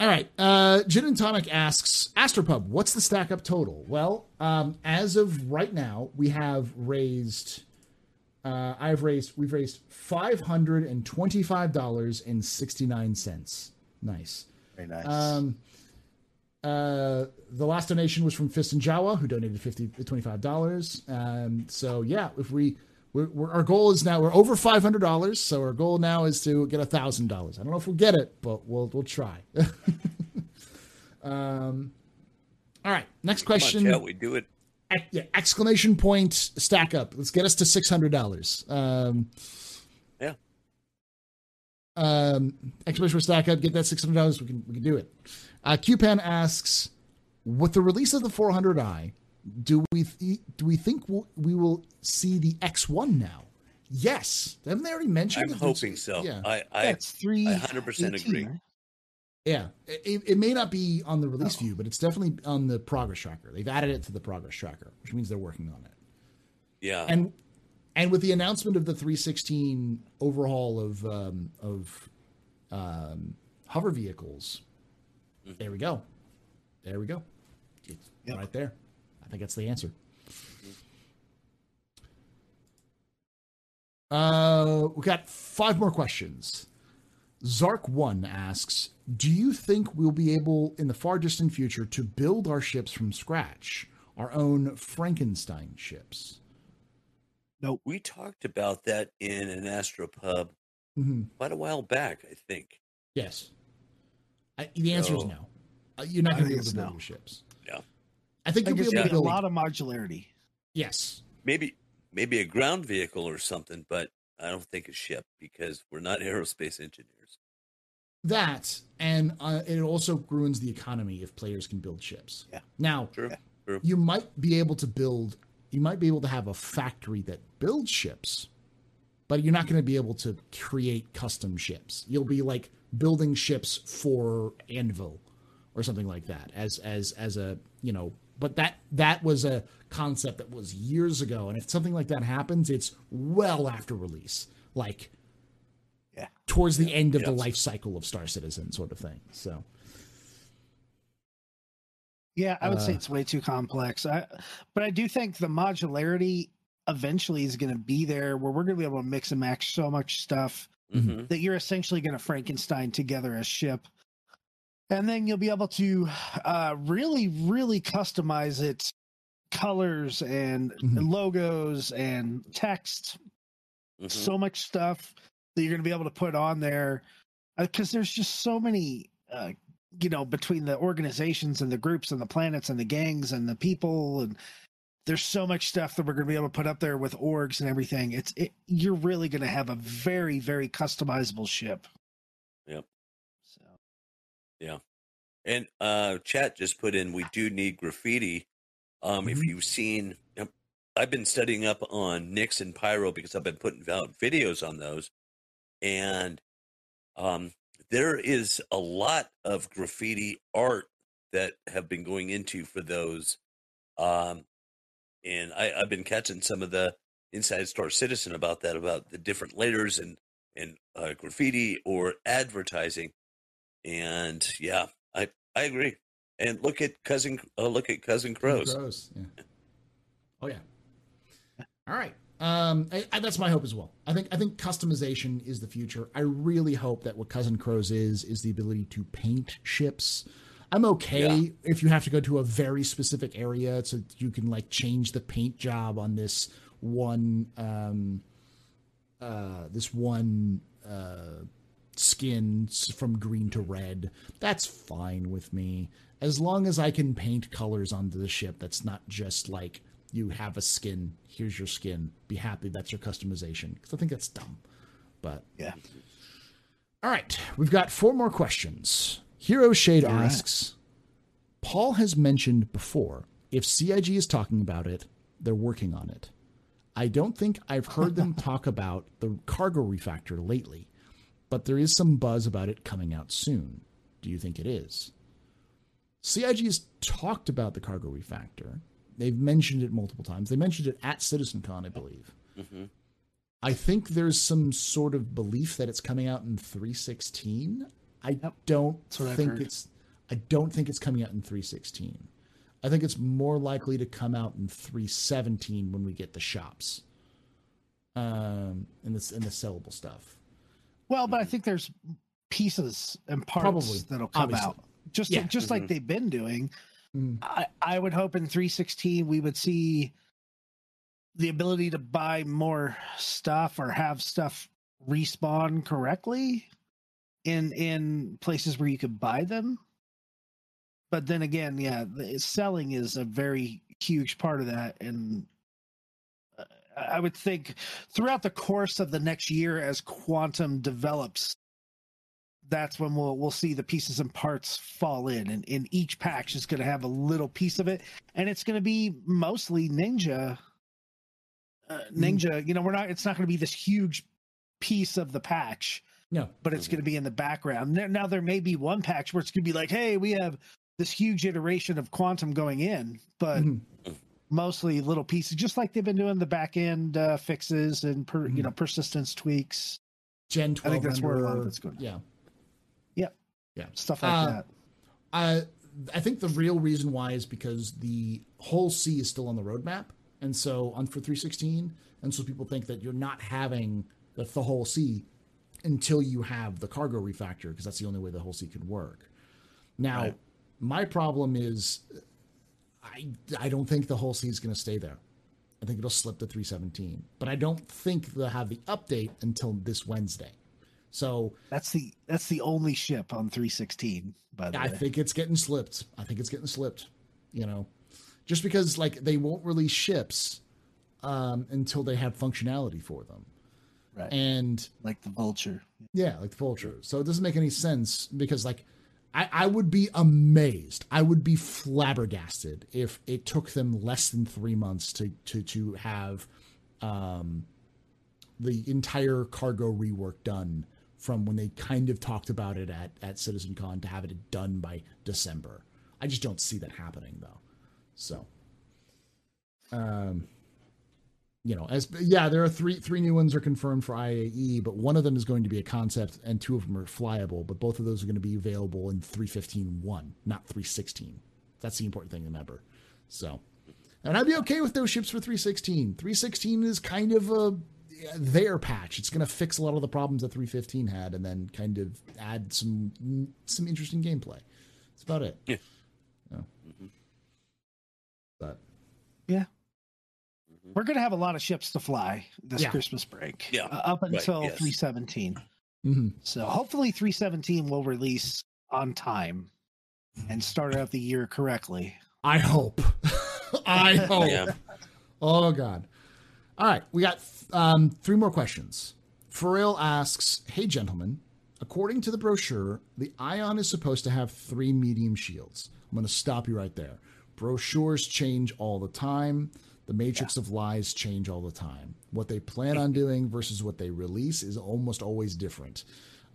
A: all right. Uh, Gin and Tonic asks Astropub, what's the stack up total? Well, um, as of right now, we have raised. Uh, I've raised. We've raised five hundred and twenty-five dollars and sixty-nine cents. Nice.
B: Very nice.
A: Um, uh, the last donation was from Fist and Jawa, who donated 50 $25. Um, so yeah, if we, we're, we're, our goal is now we're over $500. So our goal now is to get a thousand dollars. I don't know if we'll get it, but we'll, we'll try. um, all right. Next
C: Come on,
A: question.
C: we do it.
A: Ex- yeah, exclamation point stack up. Let's get us to six hundred dollars. Um,
C: Yeah.
A: Um, exclamation point stack up. Get that six hundred dollars. We can we can do it. Uh, QPan asks, with the release of the 400i, do we th- do we think we'll, we will see the X1 now? Yes. Haven't they already mentioned?
C: I'm hoping so.
A: Yeah.
C: I I,
B: That's three.
C: I 100% agree.
A: Yeah, it, it may not be on the release view, but it's definitely on the progress tracker. They've added it to the progress tracker, which means they're working on it.
C: yeah.
A: and and with the announcement of the 316 overhaul of um, of um, hover vehicles, there we go, there we go, it's
B: Yep.
A: right there. I think that's the answer. Uh, we got five more questions. Zark One asks, "Do you think we'll be able in the far distant future to build our ships from scratch? our own Frankenstein ships.
C: No, we talked about that in an Astropub
A: hmm
C: quite a while back, I think.
A: Yes. I, the answer is
C: No.
A: no. Uh, you're not going to be able to build
B: no.
A: your ships.
C: Yeah.
A: I think
B: I
A: you'll be able to
B: get a lot of modularity.
A: yes.
C: Maybe maybe a ground vehicle or something, but I don't think a ship because we're not aerospace engineers.
A: That and uh, it also ruins the economy if players can build ships.
B: Yeah.
A: Now,
C: True. True.
A: you might be able to build. You might be able to have a factory that builds ships, but you're not going to be able to create custom ships. You'll be like building ships for Anvil or something like that as as as a you know. But that that was a concept that was years ago, and if something like that happens, it's well after release, like. Towards the end of the life cycle of Star Citizen, sort of thing. So
B: Yeah, I would say
A: Uh,
B: it's way too complex. I, but I do think the modularity eventually is going to be there where we're going to be able to mix and match so much stuff
C: hmm
B: that you're essentially going to Frankenstein together a ship. And then you'll be able to uh, really, really customize its colors and
A: Mhm.
B: logos and text.
C: hmm
B: So much stuff that you're going to be able to put on there because there's just so many, uh, you know, between the organizations and the groups and the planets and the gangs and the people and there's so much stuff that we're going to be able to put up there with orgs and everything. It's it, you're really going to have a very very customizable ship.
C: Yep.
B: So yeah.
C: And uh, chat just put in we do need graffiti. Um, If
A: Mhm.
C: you've seen, I've been studying up on Nix and Pyro because I've been putting out videos on those, and um, there is a lot of graffiti art that have been going into for those. Um, and I, I've been catching some of the Inside Star Citizen about that, about the different layers and and uh, graffiti or advertising. And yeah, I I agree. And look at cousin uh, look at Cousin Crow's.
A: Crows. Yeah. Oh yeah. All right. Um, I, I, that's my hope as well. I think I think customization is the future. I really hope that what Cousin Crow's is is the ability to paint ships. I'm okay
C: Yeah.
A: if you have to go to a very specific area so you can like change the paint job on this one um uh this one uh skin from green to red. That's fine with me. As long as I can paint colors onto the ship, that's not just like you have a skin, here's your skin, be happy, that's your customization. Because I think that's dumb. But
B: yeah,
A: all right, we've got four more questions. Hero Shade
B: All right.
A: asks Paul has mentioned before if CIG is talking about it, they're working on it. I don't think I've heard them talk about the cargo refactor lately, but there is some buzz about it coming out soon. Do you think it is? CIG has talked about the cargo refactor. They've mentioned it multiple times. They mentioned it at CitizenCon, I believe.
C: hmm
A: I think there's some sort of belief that it's coming out in 316. I
B: Yep.
A: don't
B: That's what I've
A: think it's I don't think it's coming out in 316. I think it's more likely to come out in 317 when we get the shops. Um and the and the sellable stuff.
B: well, but I think there's pieces and parts
A: Probably,
B: that'll come
A: obviously.
B: out just
A: Yeah.
B: just like
C: Mhm.
B: they've been doing.
A: Mm.
B: I, I would hope in 316 we would see the ability to buy more stuff or have stuff respawn correctly in in places where you could buy them. But then again, yeah, selling is a very huge part of that, and uh, I would think throughout the course of the next year, as quantum develops, that's when we'll we'll see the pieces and parts fall in, and, and each patch is going to have a little piece of it, and it's going to be mostly ninja. Uh, ninja, you know, we're not. It's not going to be this huge piece of the patch,
A: No.
B: but it's
C: Mhm.
B: going to be in the background. Now, now there may be one patch where it's going to be like, hey, we have this huge iteration of quantum going in, but
A: Mhm.
B: mostly little pieces, just like they've been doing the back end uh, fixes and per,
A: Mhm.
B: you know persistence tweaks,
A: Gen 12
B: I think that's where a lot of it's going.
A: Yeah.
B: Yep.
A: Yeah.
B: stuff like
A: Uh,
B: that.
A: I I think the real reason why is because the Hull C is still on the roadmap, and so on for 316, and so people think that you're not having the, the Hull C until you have the cargo refactor because that's the only way the Hull C could work. Now,
C: Right.
A: my problem is I I don't think the whole C is going to stay there. I think it'll slip to 317, but I don't think they'll have the update until this Wednesday. So
B: That's the that's the only ship on 316. By the
A: I
B: way, I
A: think it's getting slipped. I think it's getting slipped. You know, just because like they won't release ships um, until they have functionality for them,
B: right?
A: and
B: like the vulture.
A: yeah, like the vulture. So it doesn't make any sense because like I, I would be amazed. I would be flabbergasted if it took them less than three months to to to have um, the entire cargo rework done from when they kind of talked about it at at CitizenCon to have it done by December. I just don't see that happening though. So, um, you know, as yeah, there are three three new ones are confirmed for IAE, but one of them is going to be a concept, and two of them are flyable. But both of those are going to be available in 315.1, not 316. That's the important thing to remember. So, and I'd be okay with those ships for 316. 316 is kind of a their patch. It's going to fix a lot of the problems that 315 had, and then kind of add some some interesting gameplay. That's about it.
C: Yeah.
A: Yeah. But
B: Yeah. We're going to have a lot of ships to fly this
A: Yeah.
B: Christmas break.
C: Yeah,
B: uh, up
C: right,
B: until
C: yes.
B: 317.
A: mhm.
B: So hopefully 317 will release on time and start out the year correctly.
A: I hope. I hope.
C: Yeah.
A: Oh God. All right, we got um, three more questions. Farrell asks, "Hey gentlemen, according to the brochure, the Ion is supposed to have three medium shields. I'm going to stop you right there. Brochures change all the time. The matrix of lies change all the time. What they plan on doing versus what they release is almost always different.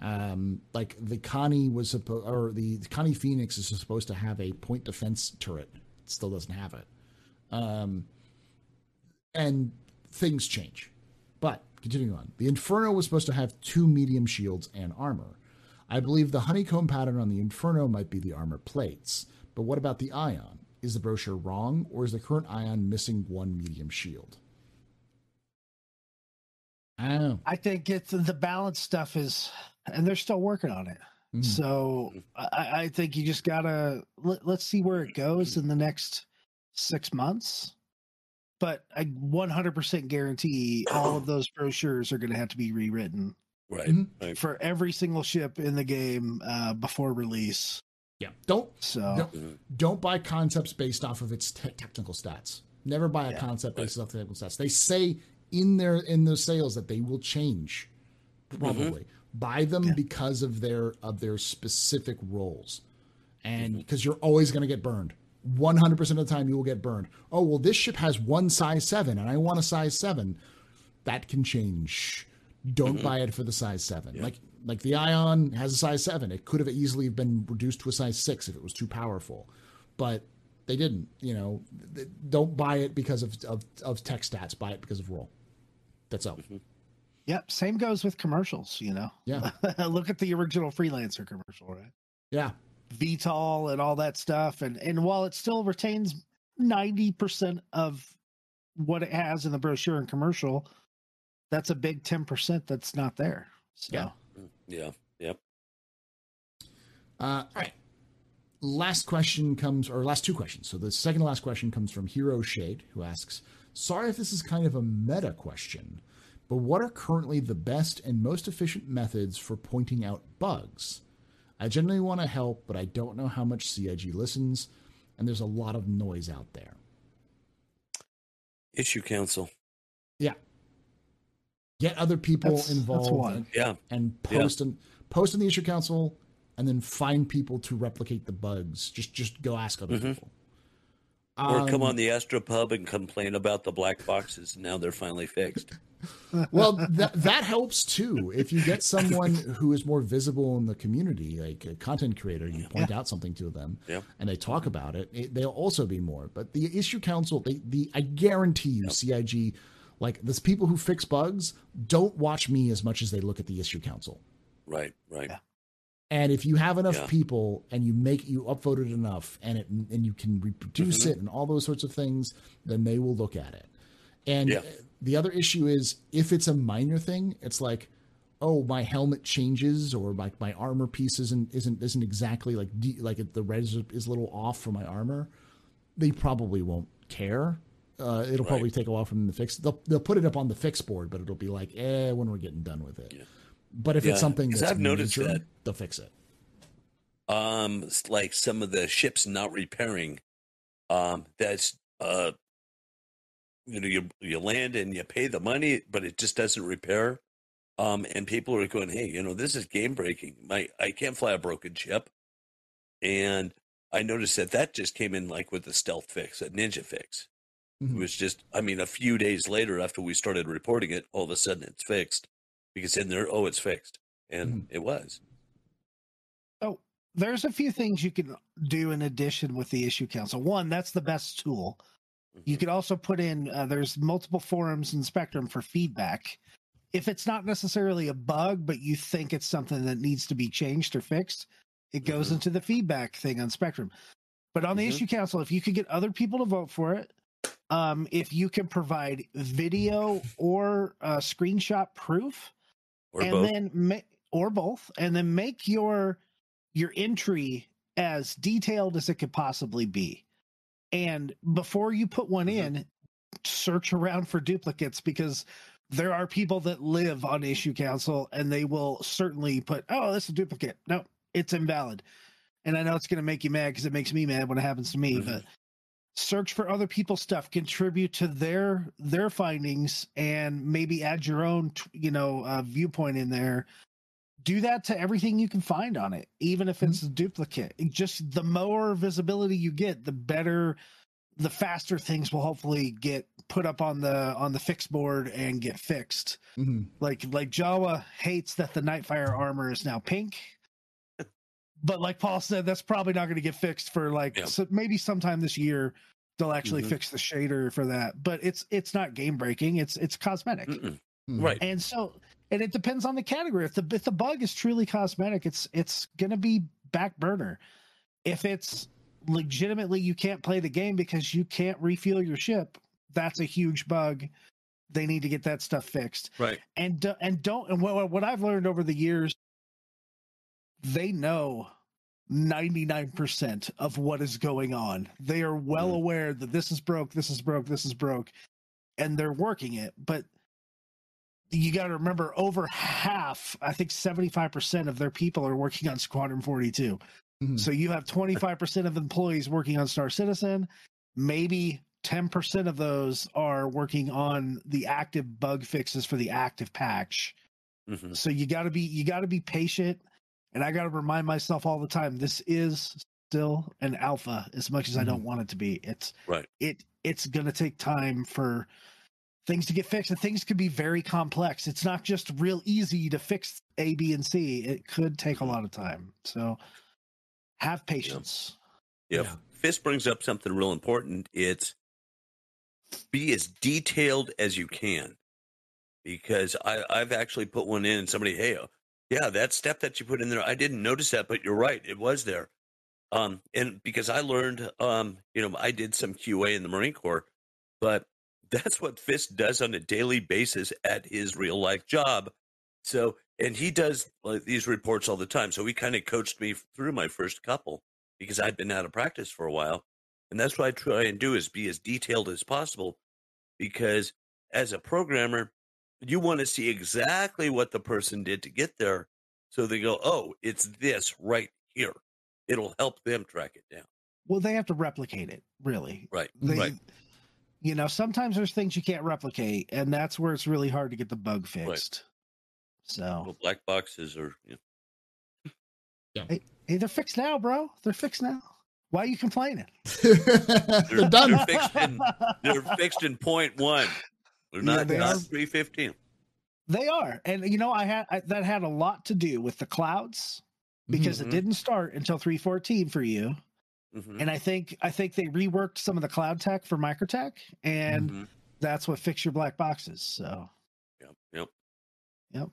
A: Um, like the Connie was supposed, or the Connie Phoenix is supposed to have a point defense turret. It still doesn't have it. Um, and things change. But continuing on, the Inferno was supposed to have two medium shields and armor. I believe the honeycomb pattern on the Inferno might be the armor plates. But what about the Ion? Is the brochure wrong, or is the current Ion missing one medium shield? I don't know.
B: I think it's the balance stuff is, and they're still working on it.
A: Mhm.
B: So I, I think you just gotta let, let's see where it goes in the next six months. But I 100% guarantee all of those brochures are going to have to be rewritten
C: Right.
A: Mhm.
C: right.
B: for every single ship in the game uh, before release.
A: Yeah. Don't
B: So
A: don't, don't buy concepts based off of its te- technical stats. Never buy a
B: Yeah,
A: concept based off the technical stats. They say in their in those sales that they will change. Probably buy them
B: Yeah.
A: because of their of their specific roles, and because you're always going to get burned. 100% of the time you will get burned. Oh, well, this ship has one size 7 and I want a size 7. That can change. Don't mm-hmm. buy it for the size 7. Like like the Ion has a size 7. It could have easily been reduced to a size 6 if it was too powerful. But they didn't, you know. Don't buy it because of of, of tech stats, buy it because of role. That's all. Mm-hmm.
B: Yep. Same goes with commercials, you know.
A: Yeah.
B: Look at the original freelancer commercial, right?
A: Yeah.
B: VTOL and all that stuff. And and while it still retains 90% of what it has in the brochure and commercial, that's a big 10% that's not there. So
A: Yeah.
C: Yeah. Yep.
A: Uh, all right. Last question comes, or last two questions. So the second to last question comes from Hero Shade, who asks Sorry if this is kind of a meta question, but what are currently the best and most efficient methods for pointing out bugs? I generally want to help, but I don't know how much CIG listens, and there's a lot of noise out there.
C: Issue council.
A: Yeah. Get other people
B: That's- that's
A: involved
B: one.
A: and,
C: Yeah.
A: and
C: Yeah.
A: post in post in the issue council and then find people to replicate the bugs. Just just go ask other
C: Mhm.
A: people.
C: Or come
A: Um,
C: on the Astro Pub and complain about the black boxes. Now they're finally fixed.
A: Well, that that helps too. If you get someone who is more visible in the community, like a content creator, you point out something to them,
C: Yeah.
A: and they talk about it, it, they'll also be more. But the issue council, they, the I guarantee you, CIG, like the people who fix bugs, don't watch me as much as they look at the issue council.
C: Right. Right.
B: Yeah.
A: And if you have enough
C: Yeah.
A: people and you make you upvote it enough and it and you can reproduce
C: Mm-hmm.
A: it and all those sorts of things, then they will look at it. And
C: Yeah.
A: The other issue is if it's a minor thing, it's like, oh, my helmet changes or like my armor piece isn't isn't isn't exactly like de- like the red is, is a little off for my armor. they probably won't care. Uh, it'll probably take a while for them to fix. They'll they'll put it up on the fix board, but it'll be like, eh, when we're getting done with it.
C: Yeah.
A: But if
C: Yeah,
A: it's something that's
C: I've noticed
A: major,
C: that.
A: they'll fix it.
C: um like some of the ships not repairing um that's uh you know you you land and you pay the money but it just doesn't repair. Um and people are going hey you know this is game breaking my i can't fly a broken ship. And i noticed that that just came in like with a stealth fix a ninja fix. It
A: Mhm.
C: was just i mean a few days later after we started reporting it all of a sudden it's fixed because in there oh it's fixed. And it was.
B: So there's a few things you can do in addition with the issue council. One, that's the best tool. You could also put in uh, there's multiple forums in Spectrum for feedback. If it's not necessarily a bug, but you think it's something that needs to be changed or fixed, it goes
C: Mhm.
B: into the feedback thing on Spectrum. But on the
C: Mhm.
B: issue council, if you could get other people to vote for it, um, if you can provide video or uh, screenshot proof,
C: or
B: and
C: both
B: then ma- or both and then make your your entry as detailed as it could possibly be and before you put one
C: Mhm.
B: in search around for duplicates because there are people that live on issue council and they will certainly put oh this is a duplicate no it's invalid and i know it's going to make you mad because it makes me mad when it happens to me
C: Mhm.
B: but search for other people's stuff contribute to their their findings and maybe add your own you know uh, viewpoint in there do that to everything you can find on it even if it's a duplicate It just the more visibility you get the better the faster things will hopefully get put up on the on the fix board and get fixed
A: Mhm.
B: like like Jawa hates that the Nightfire armor is now pink. But like Paul said, that's probably not going to get fixed for like
C: Yeah.
B: so maybe sometime this year they'll actually
C: Mhm.
B: fix the shader for that. But it's it's not game breaking. It's it's cosmetic.
C: Mm-mm.
A: Mhm.
C: right
B: And so and it depends on the category. If the if the bug is truly cosmetic, it's it's gonna be back burner. If it's legitimately you can't play the game because you can't refuel your ship, that's a huge bug. They need to get that stuff fixed
C: right
B: and do- and don't and what, what I've learned over the years, they know ninety nine percent of what is going on. They are well
C: Mhm.
B: aware that this is broke, this is broke, this is broke, and they're working it. But you got to remember, over half, I think seventy five percent of their people are working on Squadron forty two.
A: Mhm.
B: So you have 25% of employees working on Star Citizen. Maybe 10% of those are working on the active bug fixes for the active patch.
C: Mhm.
B: So you got to be you got to be patient and I got to remind myself all the time this is still an alpha as much as I don't want it to be. It's
C: Right.
B: It it's going to take time for things to get fixed and things could be very complex. It's not just real easy to fix A, B, and C. It could take a lot of time. So have patience.
C: Yeah.
A: Yeah.
C: Fist brings up something real important. It's be as detailed as you can. Because I, I've actually put one in and somebody, hey, uh, yeah, that step that you put in there, I didn't notice that, but you're right, it was there. Um, and because I learned, um, you know, I did some QA in the Marine Corps, but that's what Fist does on a daily basis at his real life job. So, and he does like, these reports all the time. So he kind of coached me through my first couple because I'd been out of practice for a while. And that's what I try and do is be as detailed as possible because as a programmer, you want to see exactly what the person did to get there. So they go, oh, it's this right here. It'll help them track it down.
B: Well, they have to replicate it, really.
C: Right.
B: They,
C: right.
B: You know, sometimes there's things you can't replicate, and that's where it's really hard to get the bug fixed. So,
C: Well, black boxes are, you know,
B: hey, they're fixed now, bro. They're fixed now. Why are you complaining?
A: They're done.
C: They're fixed in, they're fixed in point one. They're
B: Yeah,
C: not,
B: they
C: not 315.
B: They are, and you know, I had I, that had a lot to do with the clouds because
C: Mhm.
B: it didn't start until 314 for you,
C: hmm
B: and I think I think they reworked some of the cloud tech for Microtech, and
C: hmm
B: that's what fixed your black boxes. So,
C: Yep. Yep.
B: yep.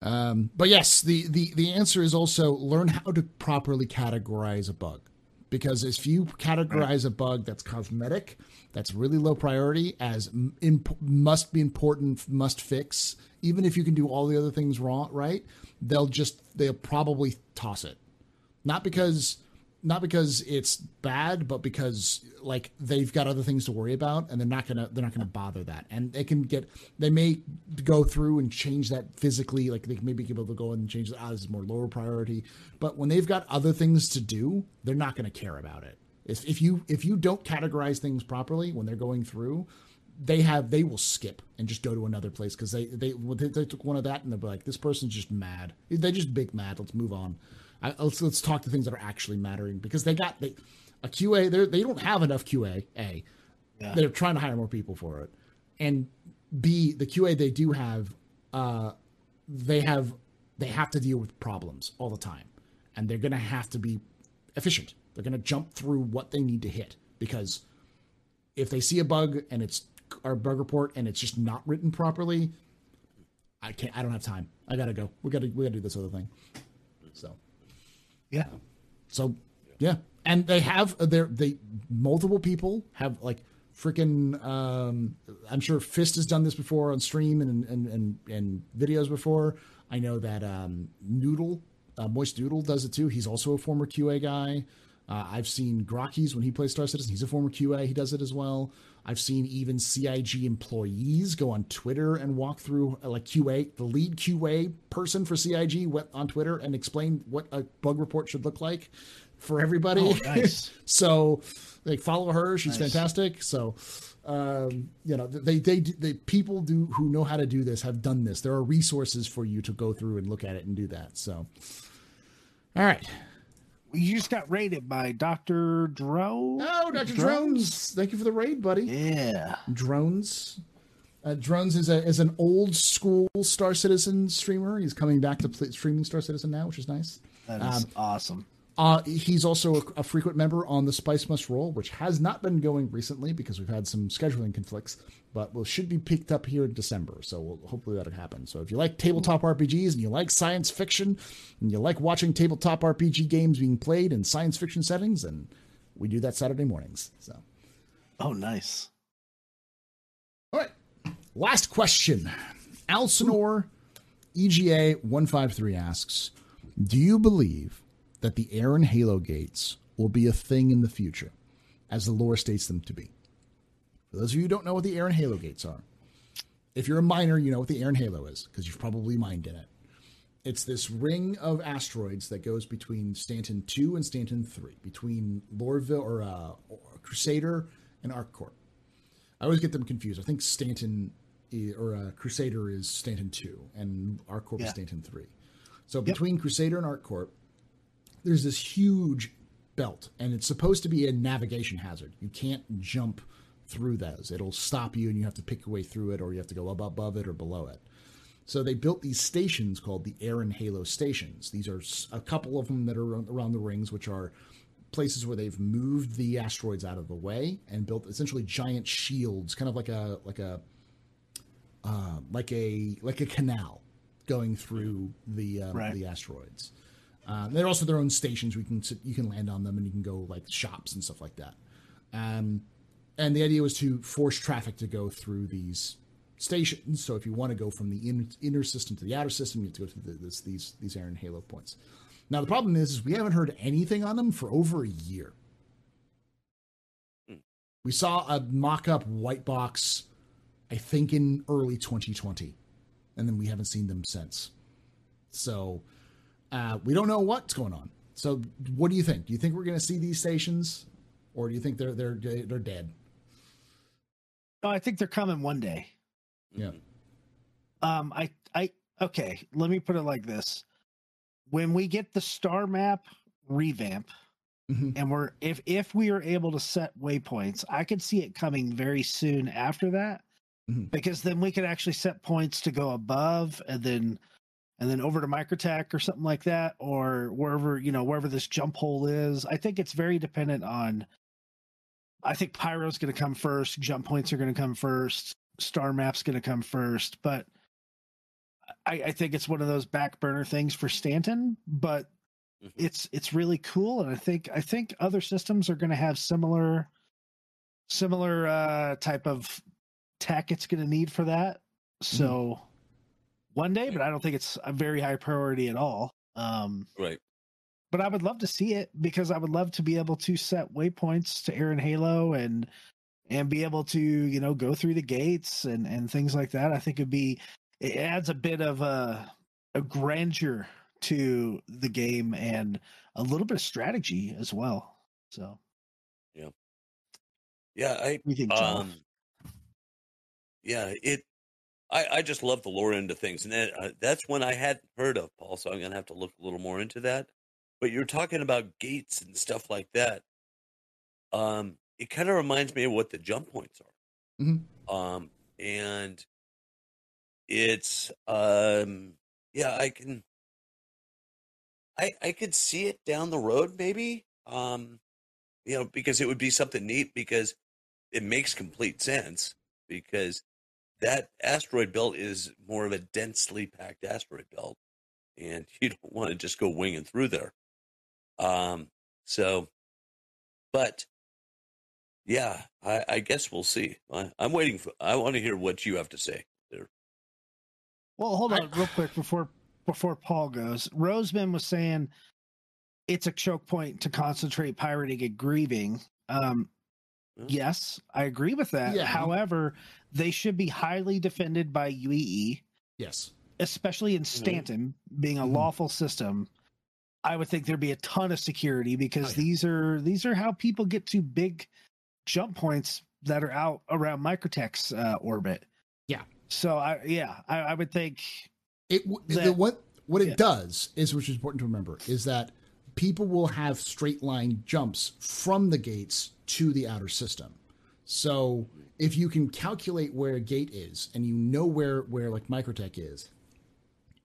A: Um, but yes, the, the, the answer is also learn how to properly categorize a bug. Because if you categorize a bug that's cosmetic, that's really low priority, as m- imp- must be important, must fix, even if you can do all the other things wrong, right? They'll just, they'll probably toss it. Not because not because it's bad, but because like they've got other things to worry about, and they're not gonna they're not gonna bother that, and they can get they may go through and change that physically, like they may be able to go and change ah, this is more lower priority, but when they've got other things to do, they're not gonna care about it. If if you if you don't categorize things properly when they're going through, they have they will skip and just go to another place because they, they they they took one of that and they're like this person's just mad. They're just big mad. Let's move on. I, let's let's talk to things that are actually mattering because they got they a QA they they don't have enough QA a yeah. they're trying to hire more people for it. And b the QA they do have uh they have they have to deal with problems all the time. And they're gonna have to be efficient. They're gonna jump through what they need to hit. Because if they see a bug and it's our bug report and it's just not written properly I can't I don't have time. I gotta go. We gotta we gotta do this other thing. So
B: yeah.
A: So yeah, and they have uh, their they multiple people have like freaking um i'm sure fist has done this before on stream and and and, and videos before. I know that um noodle uh, moist Noodle, does it too. He's also a former qa guy. Uh, i've seen grockies when he plays star citizen. He's a former qa he does it as well I've seen even CIG employees go on Twitter and walk through uh, like QA. The lead QA person for CIG went on Twitter and explained what a bug report should look like for everybody. Oh,
B: nice.
A: so like follow her. She's nice. fantastic. So um, you know they, they they people do who know how to do this have done this. There are resources for you to go through and look at it and do that. So all right
B: you just got raided by Dr. Drone.
A: Oh, Dr. Drones. Drones. Thank you for the raid, buddy.
B: Yeah.
A: Drones. Uh, Drones is a is an old school Star Citizen streamer. He's coming back to play, streaming Star Citizen now, which is nice.
B: That is um, awesome.
A: Uh, he's also a, a, frequent member on the Spice Must Roll, which has not been going recently because we've had some scheduling conflicts, but will should be picked up here in December. So we'll, hopefully that'll happen. So if you like tabletop RPGs and you like science fiction and you like watching tabletop RPG games being played in science fiction settings, and we do that Saturday mornings. So,
B: oh, nice.
A: All right, last question. Alcinor EGA one five three asks, "Do you believe?" That the Aaron Halo gates will be a thing in the future, as the lore states them to be. For those of you who don't know what the Aaron Halo gates are, if you're a miner, you know what the Aaron Halo is because you've probably mined in it. It's this ring of asteroids that goes between Stanton 2 and Stanton 3, between Lorville or, uh, Crusader and ArcCorp. I always get them confused. I think Stanton or uh, Crusader is Stanton 2 and ArcCorp yeah. is Stanton 3. So between yep. Crusader and ArcCorp, there's this huge belt, and it's supposed to be a navigation hazard. You can't jump through those. It'll stop you, and you have to pick your way through it, or you have to go up above it or below it. So they built these stations called the Aaron Halo stations. These are a couple of them that are around the rings, which are places where they've moved the asteroids out of the way and built essentially giant shields, kind of like a like a uh, like a like a canal going through the um, right. the asteroids. Uh, they're also their own stations. We can you can land on them and you can go like shops and stuff like that. Um, and the idea was to force traffic to go through these stations. So if you want to go from the inner, inner system to the outer system, you have to go through the, this, these these Aaron Halo points. Now the problem is, is we haven't heard anything on them for over a year. Hmm. We saw a mock-up white box, I think in early 2020, and then we haven't seen them since. So uh, we don't know what's going on. So, what do you think? Do you think we're going to see these stations, or do you think they're they're they're dead?
B: No, I think they're coming one day.
A: Yeah.
B: Um. I. I. Okay. Let me put it like this: When we get the star map revamp, mm-hmm. and we're if if we are able to set waypoints, I could see it coming very soon after that. Mm-hmm. Because then we could actually set points to go above, and then and then over to Microtech or something like that, or wherever you know wherever this jump hole is. I think it's very dependent on. I think Pyro's going to come first. Jump points are going to come first. Star Map's going to come first, but I, I, think it's one of those back burner things for Stanton. But mm-hmm. it's it's really cool, and I think I think other systems are going to have similar similar uh, type of tech it's going to need for that. Mm-hmm. So. Mm one day, but I don't think it's a very high priority at all. Um,
C: right.
B: but I would love to see it because I would love to be able to set waypoints to Aaron Halo and and be able to you know go through the gates and and things like that. I think it'd be it adds a bit of a a grandeur to the game and a little bit of strategy as well. So
C: yeah, Yeah, I
B: we think John?
C: um yeah, it I I just love the lore into things and that, uh, that's one I hadn't heard of, Paul, so I'm going to have to look a little more into that. But you're talking about gates and stuff like that. Um it kind of reminds me of what the jump points are.
A: Mhm.
C: Um and it's um yeah, I can I I could see it down the road maybe. Um you know, because it would be something neat because it makes complete sense because that asteroid belt is more of a densely packed asteroid belt and you don't want to just go winging through there. Um so but yeah, I, I guess we'll see. I, I'm waiting for I want to hear what you have to say there.
B: Well, hold
A: I-
B: on real quick before before Paul goes. Roseman was saying it's a choke point to concentrate pirating and grieving. Um,
C: Yeah.
B: Yes, I agree with that.
A: Yeah.
B: However, they should be highly defended by UEE,
A: Yes.
B: especially in Stanton being a
A: Mhm.
B: lawful system. I would think there'd be a ton of security because
A: Oh, yeah.
B: these are these are how people get to big jump points that are out around Microtech's uh, orbit.
A: Yeah.
B: So I yeah I, I would think
A: It w- the, what what it
B: yeah.
A: does is, which is important to remember, is that people will have straight line jumps from the gates to the outer system. So if you can calculate where a gate is and you know where where like Microtech is,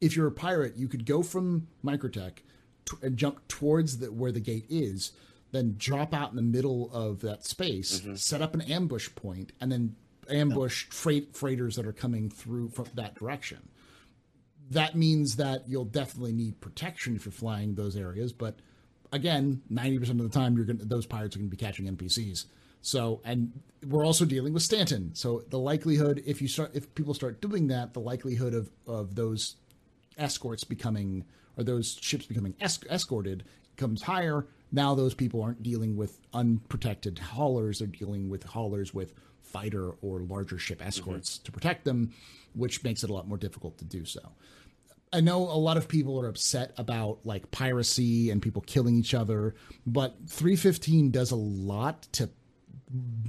A: if you're a pirate, you could go from Microtech t- and jump towards the, where the gate is, then drop out in the middle of that space, mm-hmm. set up an ambush point, and then ambush freight freighters that are coming through from that direction that means that you'll definitely need protection if you're flying those areas. But again, ninety percent of the time, you're going those pirates are going to be catching NPCs. So, and we're also dealing with Stanton. So the likelihood, if you start, if people start doing that, the likelihood of of those escorts becoming or those ships becoming es- escorted comes higher. Now those people aren't dealing with unprotected haulers; they're dealing with haulers with fighter or larger ship escorts mm-hmm. to protect them, which makes it a lot more difficult to do so. I know a lot of people are upset about like piracy and people killing each other, but 315 does a lot to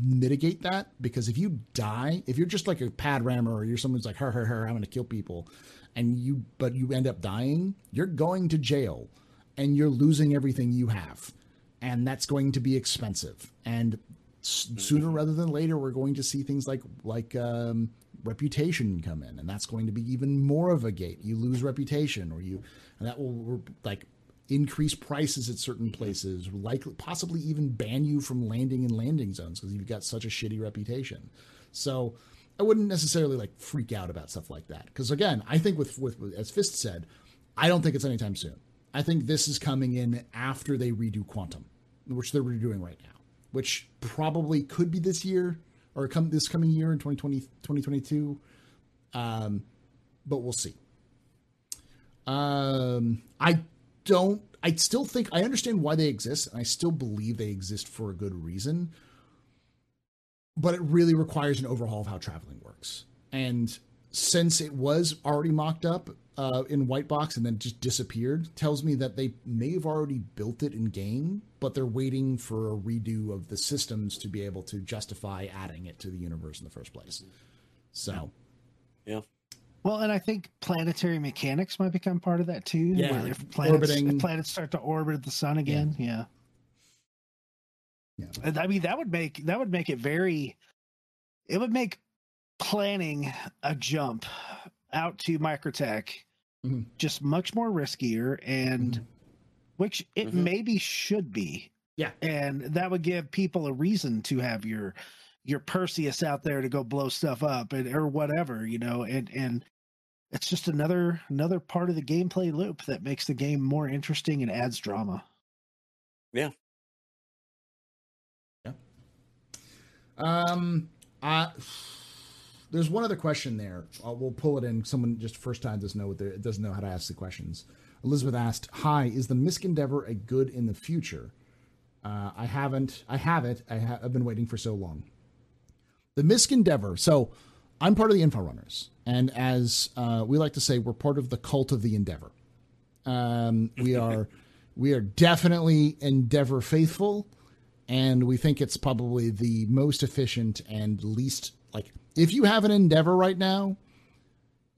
A: mitigate that because if you die, if you're just like a pad rammer or you're someone's like her her her I'm going to kill people and you but you end up dying, you're going to jail and you're losing everything you have. And that's going to be expensive. And sooner rather than later we're going to see things like like um reputation come in and that's going to be even more of a gate. You lose reputation or you and that will like increase prices at certain places likely possibly even ban you from landing in landing zones because you've got such a shitty reputation. So i wouldn't necessarily like freak out about stuff like that. Because again i think with, with as fist said i don't think it's anytime soon. I think this is coming in after they redo quantum which they're redoing right now which probably could be this year or come this coming year in 2020 2022 um but we'll see. Um i don't i still think i understand why they exist and i still believe they exist for a good reason but it really requires an overhaul of how traveling works. And since it was already mocked up uh, in white box and then just disappeared tells me that they may have already built it in game but they're waiting for a redo of the systems to be able to justify adding it to the universe in the first place so
C: Yeah.
B: Well, and I think planetary mechanics might become part of that too.
A: Yeah,
B: where if planets,
A: orbiting.
B: if planets start to orbit the sun again. Yeah.
A: Yeah.
B: And I mean that would make that would make it very it would make planning a jump out to Microtech
A: Mhm.
B: just much more riskier and
A: Mhm.
B: which it
C: Mhm.
B: maybe should be.
A: Yeah.
B: And that would give people a reason to have your your Perseus out there to go blow stuff up and or whatever, you know, and and it's just another another part of the gameplay loop that makes the game more interesting and adds drama. Yeah. Yeah.
A: Um, uh, there's one other question there. Uh, we'll pull it in. Someone just first time doesn't know what they doesn't know how to ask the questions. Elizabeth asked, "Hi, is the MISC Endeavor a good in the future?" Uh, I haven't. I have it. I ha- I've been waiting for so long. The MISC Endeavor. So, I'm part of the Info Runners, and as uh, we like to say, we're part of the cult of the Endeavor. Um, we are, we are definitely Endeavor faithful, and we think it's probably the most efficient and least like. If you have an Endeavor right now,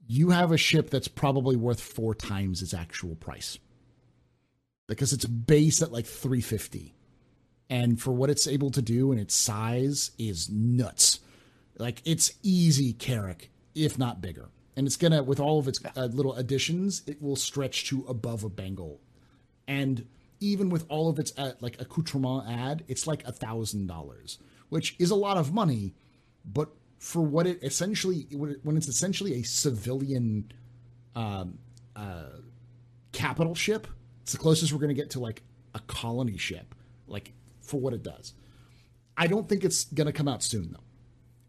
A: you have a ship that's probably worth four times its actual price. Because it's based at like 350 and for what it's able to do and its size is nuts. Like it's easy Carrack, if not bigger. And it's gonna with all of its uh, little additions it will stretch to above a bengal. And even with all of its uh, like accoutrement add it's like a thousand dollars which is a lot of money but for what it essentially when it's essentially a civilian um, uh, capital ship. It's the closest we're going to get to like a colony ship, like for what it does. I don't think it's going to come out soon though.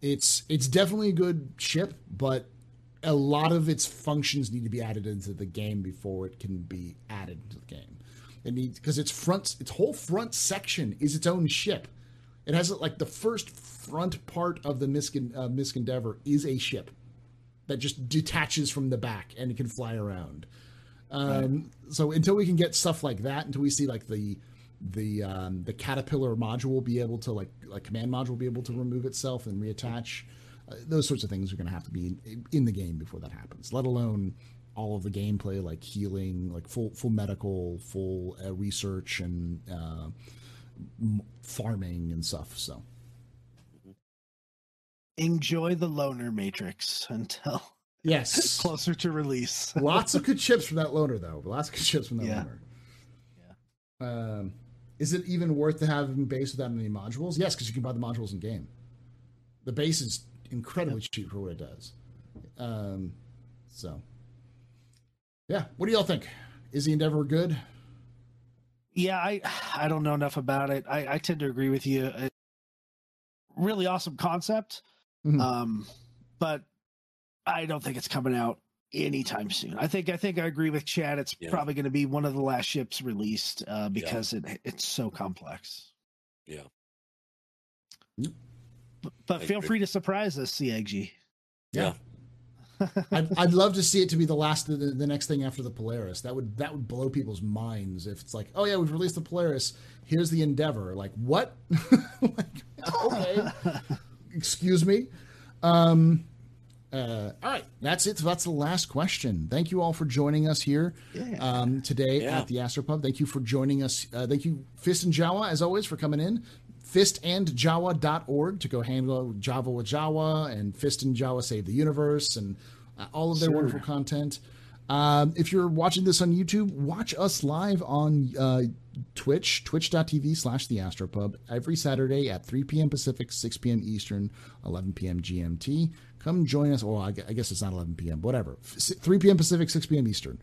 A: It's it's definitely a good ship, but a lot of its functions need to be added into the game before it can be added to the game. It needs because its front, its whole front section is its own ship. It has like the first front part of the MISC, uh, MISC Endeavor is a ship that just detaches from the back and it can fly around. Um, right. So until we can get stuff like that, until we see like the the um, the caterpillar module be able to like like command module be able to remove itself and reattach, uh, those sorts of things are going to have to be in, in, the game before that happens. Let alone all of the gameplay like healing, like full full medical, full uh, research and uh, farming and stuff. So
B: enjoy the loaner matrix until
A: yes
B: closer to release.
A: Lots of good chips from that loaner though. Lots of good chips from that yeah. loaner. Yeah. Um, is it even worth to have them base without any modules? Yes, because you can buy the modules in game. The base is incredibly cheap for what it does. Um, so, yeah. What do y'all think? Is the Endeavor good?
B: Yeah, I I don't know enough about it. I, I tend to agree with you. It, really awesome concept, mm-hmm. um, but I don't think it's coming out anytime soon. I think I think I agree with Chad. It's yeah. probably going to be one of the last ships released uh, because yeah. it it's so complex.
C: Yeah.
B: But, but feel free to surprise us, CXG.
A: Yeah. I'd, I'd love to see it to be the last, the, the next thing after the Polaris. That would that would blow people's minds if it's like, oh yeah, we've released the Polaris. Here's the Endeavor. Like what? like, okay, excuse me. Um, uh, all right, that's it. That's the last question. Thank you all for joining us here yeah. um, today yeah. at the Astropub. Thank you for joining us. Uh, thank you, Fist and Jawa, as always, for coming in fistandjawa.org to go handle Java with Jawa and Fist and Jawa Save the Universe and uh, all of their sure. wonderful content. Um, if you're watching this on YouTube, watch us live on uh, Twitch, twitch.tv slash the Astropub, every Saturday at 3 p.m. Pacific, 6 p.m. Eastern, 11 p.m. GMT. Come join us. Well, I guess it's not 11 p.m., whatever. 3 p.m. Pacific, 6 p.m. Eastern.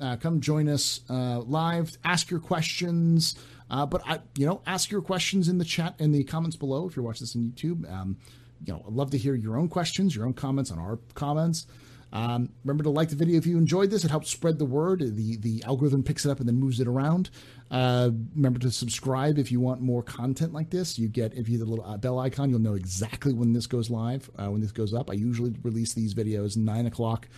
A: Uh, come join us uh, live. Ask your questions. Uh, but I, you know, ask your questions in the chat in the comments below if you're watching this on YouTube. Um, you know, I'd love to hear your own questions, your own comments on our comments. Um, remember to like the video if you enjoyed this. It helps spread the word. The the algorithm picks it up and then moves it around. Uh, remember to subscribe if you want more content like this. You get if you hit the little uh, bell icon, you'll know exactly when this goes live, uh, when this goes up. I usually release these videos nine o'clock.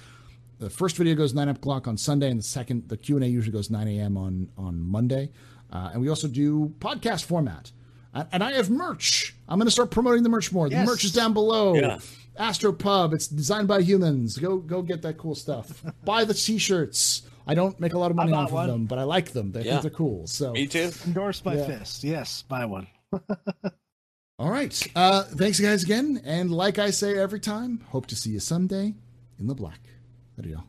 A: The first video goes nine o'clock on Sunday, and the second, the Q and A usually goes nine a.m. on on Monday. Uh, and we also do podcast format. And I have merch. I'm going to start promoting the merch more. Yes. The merch is down below. Yeah. Astro Pub. It's designed by humans. Go go get that cool stuff. Buy the t-shirts. I don't make a lot of money off one. of them, but I like them. They yeah. think they're cool. So
C: me too.
B: Endorsed by yeah. Fist. Yes, buy one.
A: All right. Uh, thanks guys again. And like I say every time, hope to see you someday in the black. There you go.